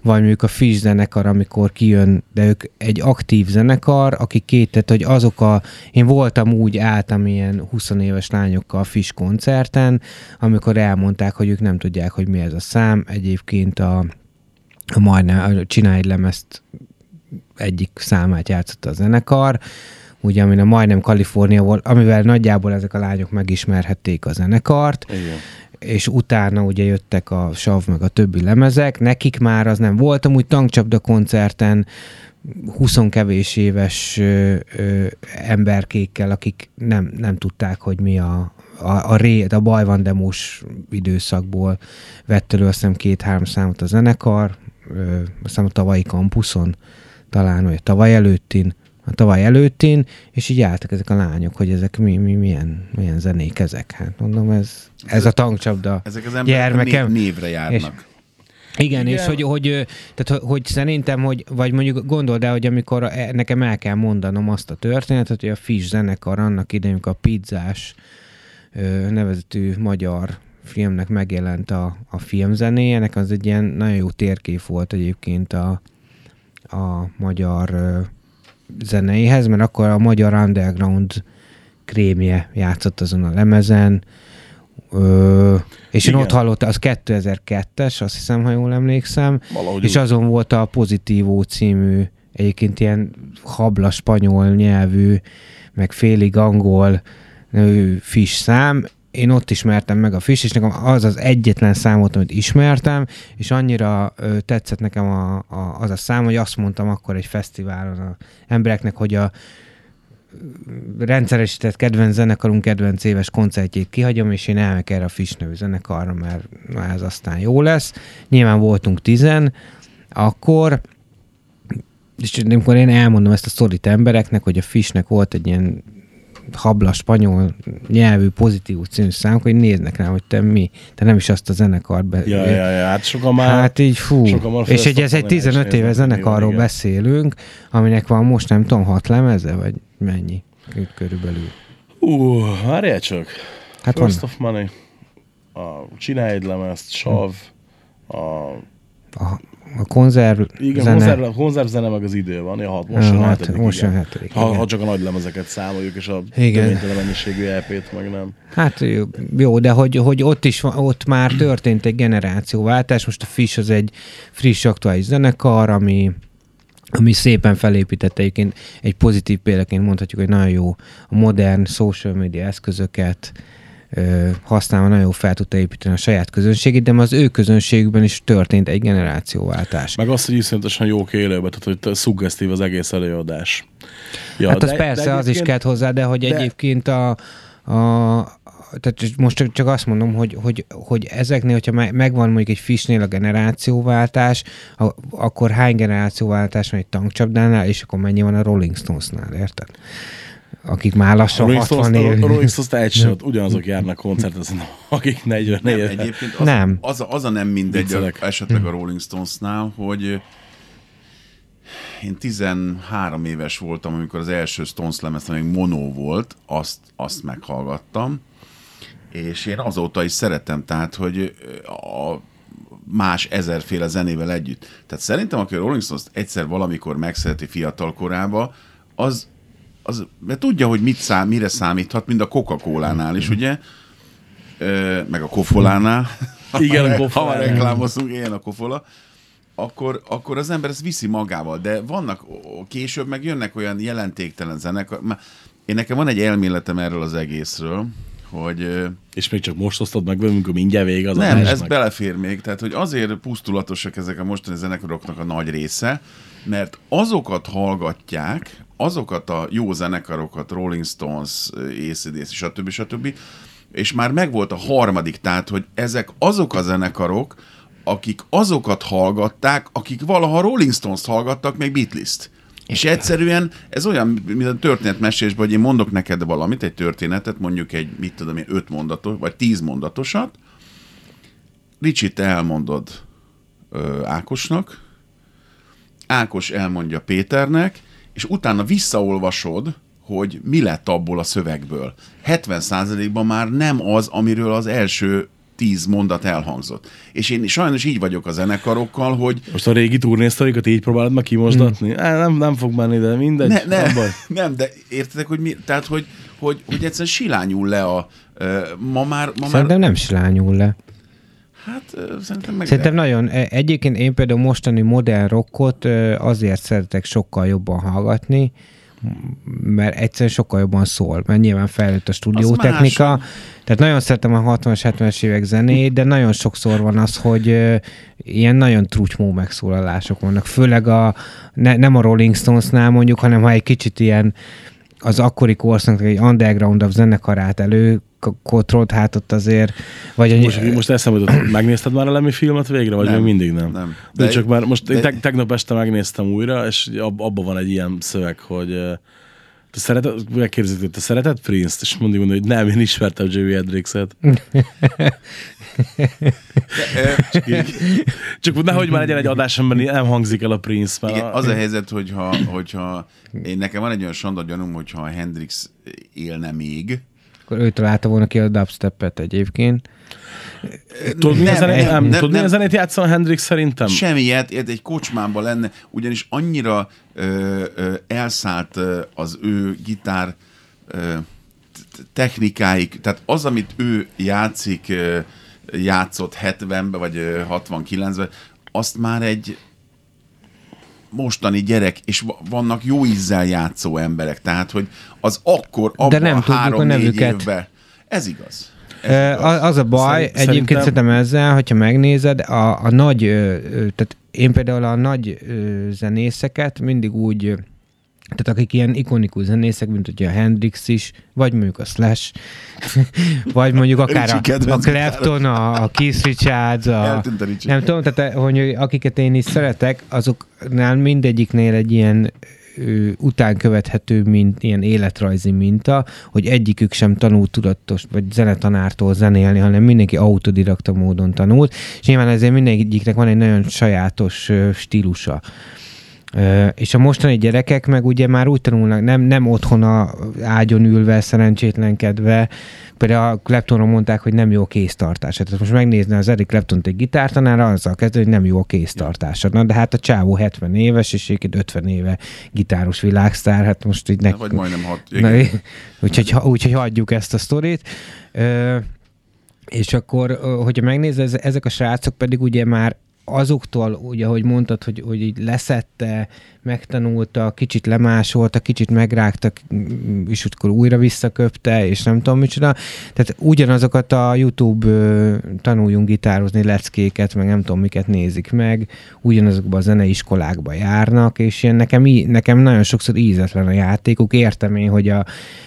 Vagy mondjuk a Fish zenekar, amikor kijön, de ők egy aktív zenekar, aki két, tehát hogy azok a, én voltam úgy, álltam ilyen 20 éves lányokkal a Fish koncerten, amikor elmondták, hogy ők nem tudják, hogy mi ez a szám. Egyébként a, a majdnem, a csinálj egy lemezt egyik számát játszott a zenekar, ugye, amin a majdnem Kalifornia volt, amivel nagyjából ezek a lányok megismerhették a zenekart, Igen. És utána ugye jöttek a sav meg a többi lemezek, nekik már az nem volt, amúgy tankcsapda koncerten 20 kevés éves ö, ö, emberkékkel, akik nem, nem tudták, hogy mi a, a, a, ré, a baj van demos időszakból vett elő azt hiszem két-három számot a zenekar, ö, azt a tavalyi kampuszon, talán, vagy tavaly előttin, a tavaly előttin, és így álltak ezek a lányok, hogy ezek mi, mi milyen, milyen zenék ezek. Hát mondom, ez, ez a tankcsapda Ezek az gyermekem. név, névre járnak. Igen, Igen, és hogy, hogy, tehát, hogy, szerintem, hogy, vagy mondjuk gondold el, hogy amikor e- nekem el kell mondanom azt a történetet, hogy a Fish zenekar annak idején, a pizzás nevezetű magyar filmnek megjelent a, a filmzenéje, ennek az egy ilyen nagyon jó térkép volt egyébként a, a magyar ö, zenéhez, mert akkor a magyar underground krémje játszott azon a lemezen, Ö, és én Igen. ott hallottam, az 2002-es, azt hiszem, ha jól emlékszem, Valahogy és úgy. azon volt a Pozitívó című, egyébként ilyen habla spanyol nyelvű, meg félig angol fish szám. Én ott ismertem meg a fish, és nekem az az egyetlen számot, amit ismertem, és annyira ö, tetszett nekem a, a, az a szám, hogy azt mondtam akkor egy fesztiválon a embereknek, hogy a rendszeresített kedvenc zenekarunk kedvenc éves koncertjét kihagyom, és én elmegyek erre a Fish nevű zenekarra, mert ez aztán jó lesz. Nyilván voltunk tizen, akkor és amikor én elmondom ezt a sztorit embereknek, hogy a Fishnek volt egy ilyen habla spanyol nyelvű pozitív című szám, hogy néznek rá, hogy te mi, te nem is azt a zenekart be... Ja, ja, ja, hát sokan már... Hát így fú. már És egy, ez egy felszoktak 15 nézni, éve zenekarról igen. beszélünk, aminek van most nem tudom, hat lemeze, vagy mennyi körülbelül. Ú, várjál csak. Hát First van. of Money. A, csinálj egy lemezt, sav, a, A, a konzerv igen, zene. konzerv, konzerv zene meg az idő van, ja, hat, most jön a hat- hetedik, most jön hetedik, Ha, igen. ha csak a nagy lemezeket számoljuk, és a Igen. mennyiségű EP-t meg nem. Hát jó, de hogy, hogy ott is ott már történt egy generációváltás, most a Fish az egy friss, aktuális zenekar, ami, ami szépen felépítette egyébként egy pozitív példaként mondhatjuk, hogy nagyon jó a modern social media eszközöket használva nagyon fel tudta építeni a saját közönségét, de az ő közönségükben is történt egy generációváltás. Meg azt, hogy iszonyatosan jók élőbe, tehát hogy szuggesztív az egész előadás. Ja, hát az de- persze, de az is kellett hozzá, de hogy de- egyébként a, a tehát most csak, azt mondom, hogy, hogy, hogy ezeknél, hogyha me- megvan mondjuk egy Fishnél a generációváltás, a, akkor hány generációváltás van egy tankcsapdánál, és akkor mennyi van a Rolling Stonesnál, érted? Akik már A lassan Rolling 60 Stones, év. a Rolling Stones egy sem, ugyanazok járnak koncertezni, akik 40 Nem, egyébként az, Nem. Az, a, az a nem mindegy, a, Viccelek. esetleg a Rolling Stonesnál, hogy ö, én 13 éves voltam, amikor az első Stones lemez, még mono volt, azt, azt meghallgattam, és én azóta is szeretem, tehát, hogy ö, a más ezerféle zenével együtt. Tehát szerintem, aki a Rolling Stones egyszer valamikor megszereti fiatal korába, az, az mert tudja, hogy mit szám, mire számíthat, mint a Coca-Cola-nál is, ugye? Ö, meg a Kofolánál. Igen, a Ha már Kofolánál. reklámozunk, ilyen a Kofola. Akkor, akkor az ember ezt viszi magával, de vannak később meg jönnek olyan jelentéktelen zenekar. Már- Én nekem van egy elméletem erről az egészről, hogy És még csak most osztod meg velünk, amikor mindjárt vége az nem, ez belefér még, tehát hogy azért pusztulatosak ezek a mostani zenekaroknak a nagy része, mert azokat hallgatják, azokat a jó zenekarokat, Rolling Stones, ACDC, stb. stb. És már megvolt a harmadik, tehát hogy ezek azok a zenekarok, akik azokat hallgatták, akik valaha Rolling Stones-t hallgattak, még Beatles-t. És egyszerűen ez olyan, mint a történetmesésben, hogy én mondok neked valamit, egy történetet, mondjuk egy, mit tudom én, öt mondatos, vagy tíz mondatosat, Ricsit elmondod ö, Ákosnak, Ákos elmondja Péternek, és utána visszaolvasod, hogy mi lett abból a szövegből. 70%-ban már nem az, amiről az első tíz mondat elhangzott. És én sajnos így vagyok a zenekarokkal, hogy Most a régi turnésztorikat így próbálod meg kimosdatni? Hmm. Nem, nem fog menni, de mindegy. ne, ne, nem baj. nem, de értedek, hogy mi, tehát, hogy, hogy, hogy egyszerűen silányul le a, ma már, ma Szerintem már, nem silányul le. Hát szerintem meg Szerintem nagyon, e- egyébként én például mostani modern rockot azért szeretek sokkal jobban hallgatni, mert egyszerűen sokkal jobban szól, mert nyilván fejlett a stúdiótechnika. Tehát nagyon szeretem a 60-as, 70-es évek zenét, de nagyon sokszor van az, hogy ilyen nagyon trutymó megszólalások vannak. Főleg a, ne, nem a Rolling Stonesnál mondjuk, hanem ha egy kicsit ilyen az akkori korszaknak egy underground zenekarát elő kotrolt, hát ott azért, vagy a, Most, most eszembe jutott, megnézted már a Lemmy filmet végre, vagy Nem, még mindig nem? nem. De, De- csak már most de- én te, tegnap este megnéztem újra, és ab, abban van egy ilyen szöveg, hogy te szereted, megkérdezik, hogy te szereted Prince-t? És mondjuk, mondani, hogy nem, én ismertem Jimi Hendrixet. csak, így, csak nehogy már legyen egy adás, amiben nem hangzik el a Prince. Mert Igen, a- az a helyzet, hogyha, hogyha én nekem van egy olyan sanda gyanúm, hogyha a Hendrix élne még, akkor ő találta volna ki a dubstepet egyébként. Tudod, milyen nem, zenét, nem, nem, tudod, nem. zenét játszol a Hendrix szerintem? Semmilyet, egy kocsmában lenne, ugyanis annyira ö, ö, elszállt az ő gitár ö, technikáik, tehát az, amit ő játszik, ö, játszott 70-ben, vagy ö, 69-ben, azt már egy mostani gyerek, és va- vannak jó ízzel játszó emberek, tehát, hogy az akkor, abban nem a tudjuk a nevüket. évben, ez igaz. Ez igaz. Az, a baj, Szerint- egyébként szerintem- szerintem ezzel, hogyha megnézed, a, a nagy, tehát én például a nagy zenészeket mindig úgy, tehát akik ilyen ikonikus zenészek, mint ugye a Hendrix is, vagy mondjuk a Slash, vagy mondjuk akár a, a Clapton, a, a Keith Richards, a, nem tudom, tehát hogy akiket én is szeretek, azoknál mindegyiknél egy ilyen után követhető, mint ilyen életrajzi minta, hogy egyikük sem tanult tudatos, vagy zenetanártól zenélni, hanem mindenki autodidakta módon tanult, és nyilván ezért mindegyiknek van egy nagyon sajátos stílusa. És a mostani gyerekek meg ugye már úgy tanulnak, nem, nem otthon a ágyon ülve, szerencsétlenkedve, például a Claptonról mondták, hogy nem jó a kéztartása. Tehát most megnézni az Eric clapton egy gitártanára, azzal kezdő, hogy nem jó a kéztartása. Na, de hát a csávó 70 éves, és egyébként 50 éve gitáros világsztár, hát most így nek... Vagy majdnem hat. Na, úgyhogy, úgyhogy hagyjuk ezt a sztorit. És akkor, hogyha megnézed, ez- ezek a srácok pedig ugye már azoktól, ugye, ahogy mondtad, hogy, hogy így leszette, megtanulta, kicsit lemásolta, kicsit megrágta, és akkor újra visszaköpte, és nem tudom micsoda. Tehát ugyanazokat a YouTube tanuljunk gitározni leckéket, meg nem tudom miket nézik meg, ugyanazokban a zeneiskolákba járnak, és ilyen nekem, nekem nagyon sokszor ízetlen a játékuk. Értem én, hogy a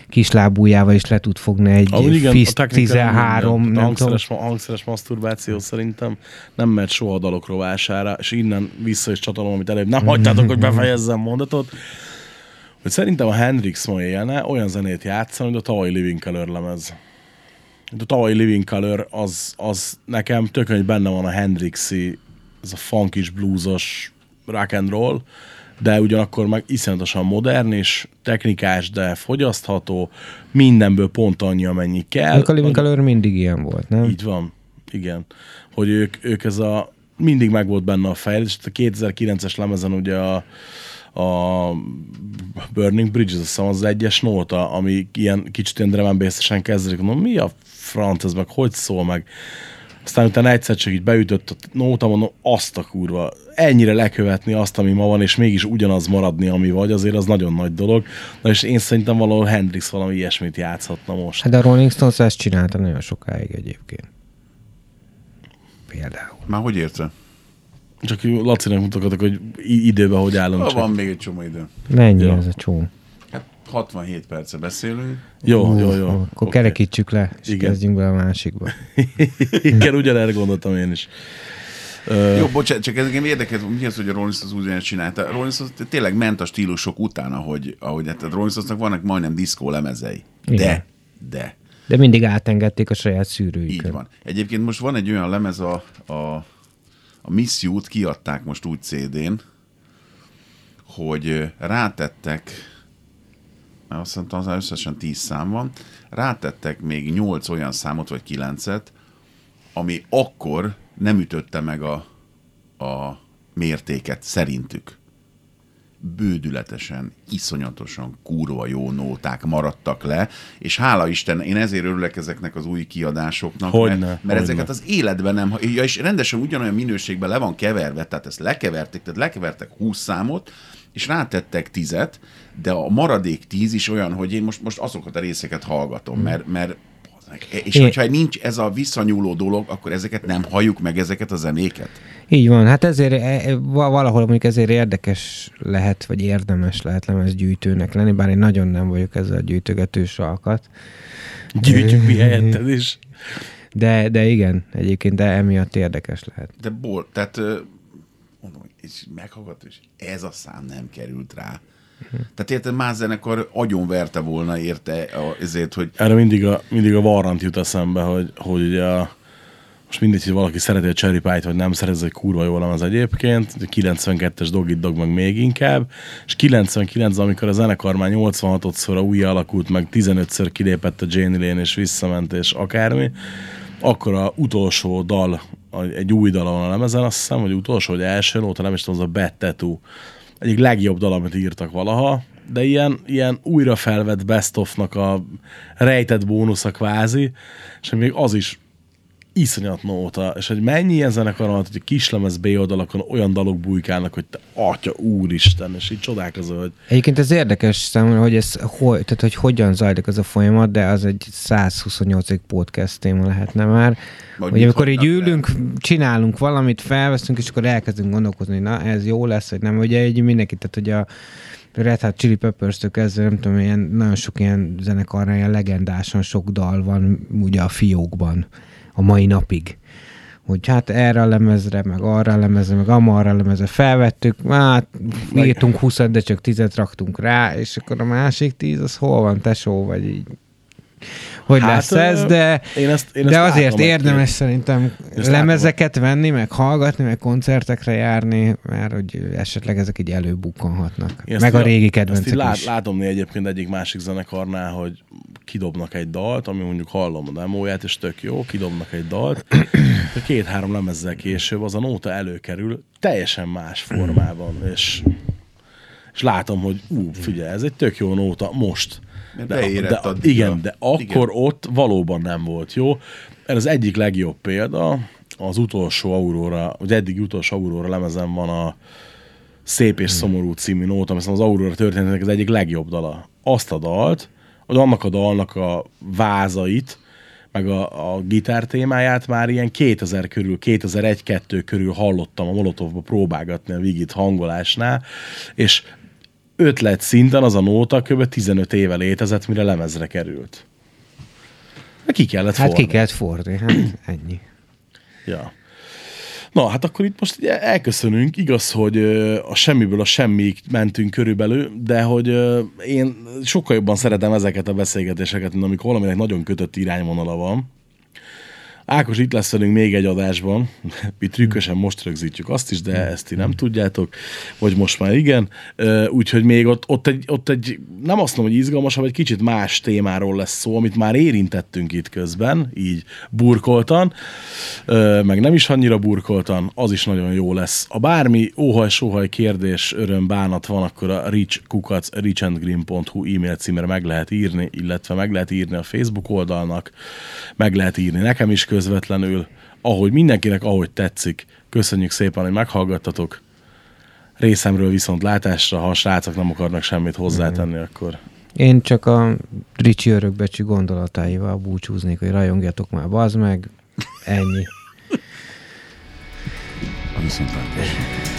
kislábújával is le tud fogni egy Ahogy igen, FIS a technika 13, nem, nem tudom. hangszeres, hangszeres maszturbáció szerintem nem megy soha a rovására, és innen vissza is csatolom, amit előbb nem hagytátok, hogy befejezzem mondatot, hogy szerintem a Hendrix ma élne olyan zenét játszani, mint a tavalyi Living Color lemez. A tavalyi Living Color az, az nekem tök, hogy benne van a Hendrixi, ez a funkis, bluesos rock and roll, de ugyanakkor meg iszonyatosan modern és technikás, de fogyasztható, mindenből pont annyi, amennyi kell. A Living Color mindig ilyen volt, nem? Így van, igen. Hogy ők, ők ez a, mindig meg volt benne a fejlődés, a 2009-es lemezen ugye a, a Burning Bridges, azt hiszem az egyes nóta, ami ilyen kicsit ilyen bass-esen kezdődik, mondom, mi a franc ez meg, hogy szól meg? Aztán utána egyszer csak így beütött a nóta, mondom, azt a kurva, ennyire lekövetni azt, ami ma van, és mégis ugyanaz maradni, ami vagy, azért az nagyon nagy dolog. Na és én szerintem valahol Hendrix valami ilyesmit játszhatna most. Hát a Rolling Stones ezt csinálta nagyon sokáig egyébként. Például. Már hogy érte? Csak Lacinak mutogatok, hogy időben hogy állunk. Ha Csak. van még egy csomó idő. Mennyi Ja. ez a csó? Hát 67 perce beszélünk. Jó, jó, jó. Akkor Oké. kerekítsük le, és Igen. kezdjünk bele a másikba. Igen, ugyanerre gondoltam én is. Ö, Jó, bocsánat, csak ez engem érdekelt, mi az, hogy a Rolling Stones úgy csinálta. A Rolling Stones tényleg ment a stílusok után, ahogy, ahogy hát a Rolling Stonesnak vannak majdnem diszkó lemezei. De, Igen. de, De mindig átengedték a saját szűrőjüket. így van. Egyébként most van egy olyan lemez, a, a, a Miss You-t kiadták most úgy CD-n, hogy rátettek, mert azt mondtam, az összesen 10 szám van, rátettek még 8 olyan számot, vagy 9-et, ami akkor nem ütötte meg a, a mértéket szerintük. Bődületesen, iszonyatosan kurva jó nóták maradtak le, és hála Isten, én ezért örülök ezeknek az új kiadásoknak, Hogyne, mert, mert hogyne. ezeket az életben nem, ja, és rendesen ugyanolyan minőségben le van keverve, tehát ezt lekeverték, tehát lekevertek 20 számot, és rátettek tizet, de a maradék tíz is olyan, hogy én most, most azokat a részeket hallgatom, mert, mert és Én- hogyha nincs ez a visszanyúló dolog, akkor ezeket nem halljuk meg, ezeket a zenéket? Így van, hát ezért e- e- va- valahol mondjuk ezért érdekes lehet, vagy érdemes lehet lemezgyűjtőnek lenni, bár én nagyon nem vagyok ezzel a gyűjtögetős alkat. Gyűjtjük mi helyetted is. De, de igen, egyébként, de emiatt érdekes lehet. De bol, tehát mondom, és meghallgat, és ez a szám nem került rá. Tehát érted, más zenekar agyonverte volna érte a- ezért, hogy Erre mindig a, mindig a Warrant jut eszembe, hogy, hogy ugye a, most mindegy, hogy valaki szereti a Cherry Pie-t, vagy nem szeret, ez egy kurva jó lemez egyébként, 92-es Dog It Dog meg még inkább, és 99 amikor a zenekar már 86-szor új alakult, meg 15-ször kilépett a Jane Lane, és visszament, és akármi, akkor a utolsó dal, egy új dal van a lemezen, azt hiszem, hogy utolsó, vagy első óta, nem is tudom, az a Bad Tattoo. Egyik legjobb dal, amit írtak valaha, de ilyen, ilyen újra felvett best a rejtett bónusza kvázi, és még az is iszonyat nóta, és hogy mennyi ilyen zenekar van, hogy a kislemez B oldalakon olyan dalok bujkálnak, hogy te atya úristen, és így csodálkozol, hogy Egyébként ez érdekes számomra, hogy ez hogy, tehát, hogy hogyan zajlik ez a folyamat, de az egy 128. podcast téma lehetne már. Vagy hogy amikor így ülünk, csinálunk valamit, felveszünk, és akkor elkezdünk gondolkozni, hogy na, ez jó lesz, vagy nem. Ugye egy mindenki, tehát hogy a Red Hot Chili Peppers-től kezdve, nem tudom, ilyen, nagyon sok ilyen zenekarra, ilyen legendásan sok dal van ugye a fiókban a mai napig hogy hát erre a lemezre, meg arra a lemezre, meg amarra a lemezre felvettük, hát írtunk 20 de csak 10 raktunk rá, és akkor a másik 10 az hol van, tesó, vagy így. Hogy hát, lesz ez, de, én ezt, én de ezt azért látom érdemes egy-két- szerintem Ezt lemezeket venni, meg hallgatni, meg koncertekre járni, mert hogy esetleg ezek így előbukkanhatnak. Én ezt Meg a régi ezt kedvencek lát, is. Látom egyébként egyik másik zenekarnál, hogy kidobnak egy dalt, ami mondjuk hallom a demóját, és tök jó, kidobnak egy dalt, két-három lemezzel később az a nóta előkerül teljesen más formában, és, és látom, hogy ú, figyelj, ez egy tök jó nóta most. Mert De, de, addigra. igen, de akkor Igen. ott valóban nem volt jó. Ez az egyik legjobb példa, az utolsó Aurora, vagy eddig utolsó Aurora lemezen van a Szép és szomorú című nóta, ami az Aurora történetének az egyik legjobb dala. Azt a dalt, vagy annak a dalnak a vázait, meg a, a gitár témáját már ilyen 2000 körül, 2001-2 körül hallottam a Molotovba próbálgatni a Vigit hangolásnál, és ötlet szinten az a nóta kb. 15 éve létezett, mire lemezre került. Ki kellett Hát forni. ki kellett fordni, hát ennyi. Ja. Na, hát akkor itt most elköszönünk. Igaz, hogy a semmiből a semmig mentünk körülbelül, de hogy én sokkal jobban szeretem ezeket a beszélgetéseket, mint amikor valaminek nagyon kötött irányvonala van. Ákos itt lesz velünk még egy adásban. Mi trükkösen most rögzítjük azt is, de ezt ti nem tudjátok, vagy most már igen. Úgyhogy még ott, ott, egy, ott egy, nem azt mondom, hogy izgalmasabb, egy kicsit más témáról lesz szó, amit már érintettünk itt közben, így burkoltan, meg nem is annyira burkoltan, az is nagyon jó lesz. A bármi óhaj-sóhaj kérdés, öröm, bánat van, akkor a richkukac, richandgreen.hu e-mail címre meg lehet írni, illetve meg lehet írni a Facebook oldalnak, meg lehet írni nekem is közvetlenül, ahogy mindenkinek, ahogy tetszik. Köszönjük szépen, hogy meghallgattatok. Részemről viszont látásra, ha a srácok nem akarnak semmit hozzátenni, akkor Én csak a Ricsi örökbecsű gondolatáival búcsúznék, hogy rajongjatok már, bazd meg. Ennyi. Viszontlátásra.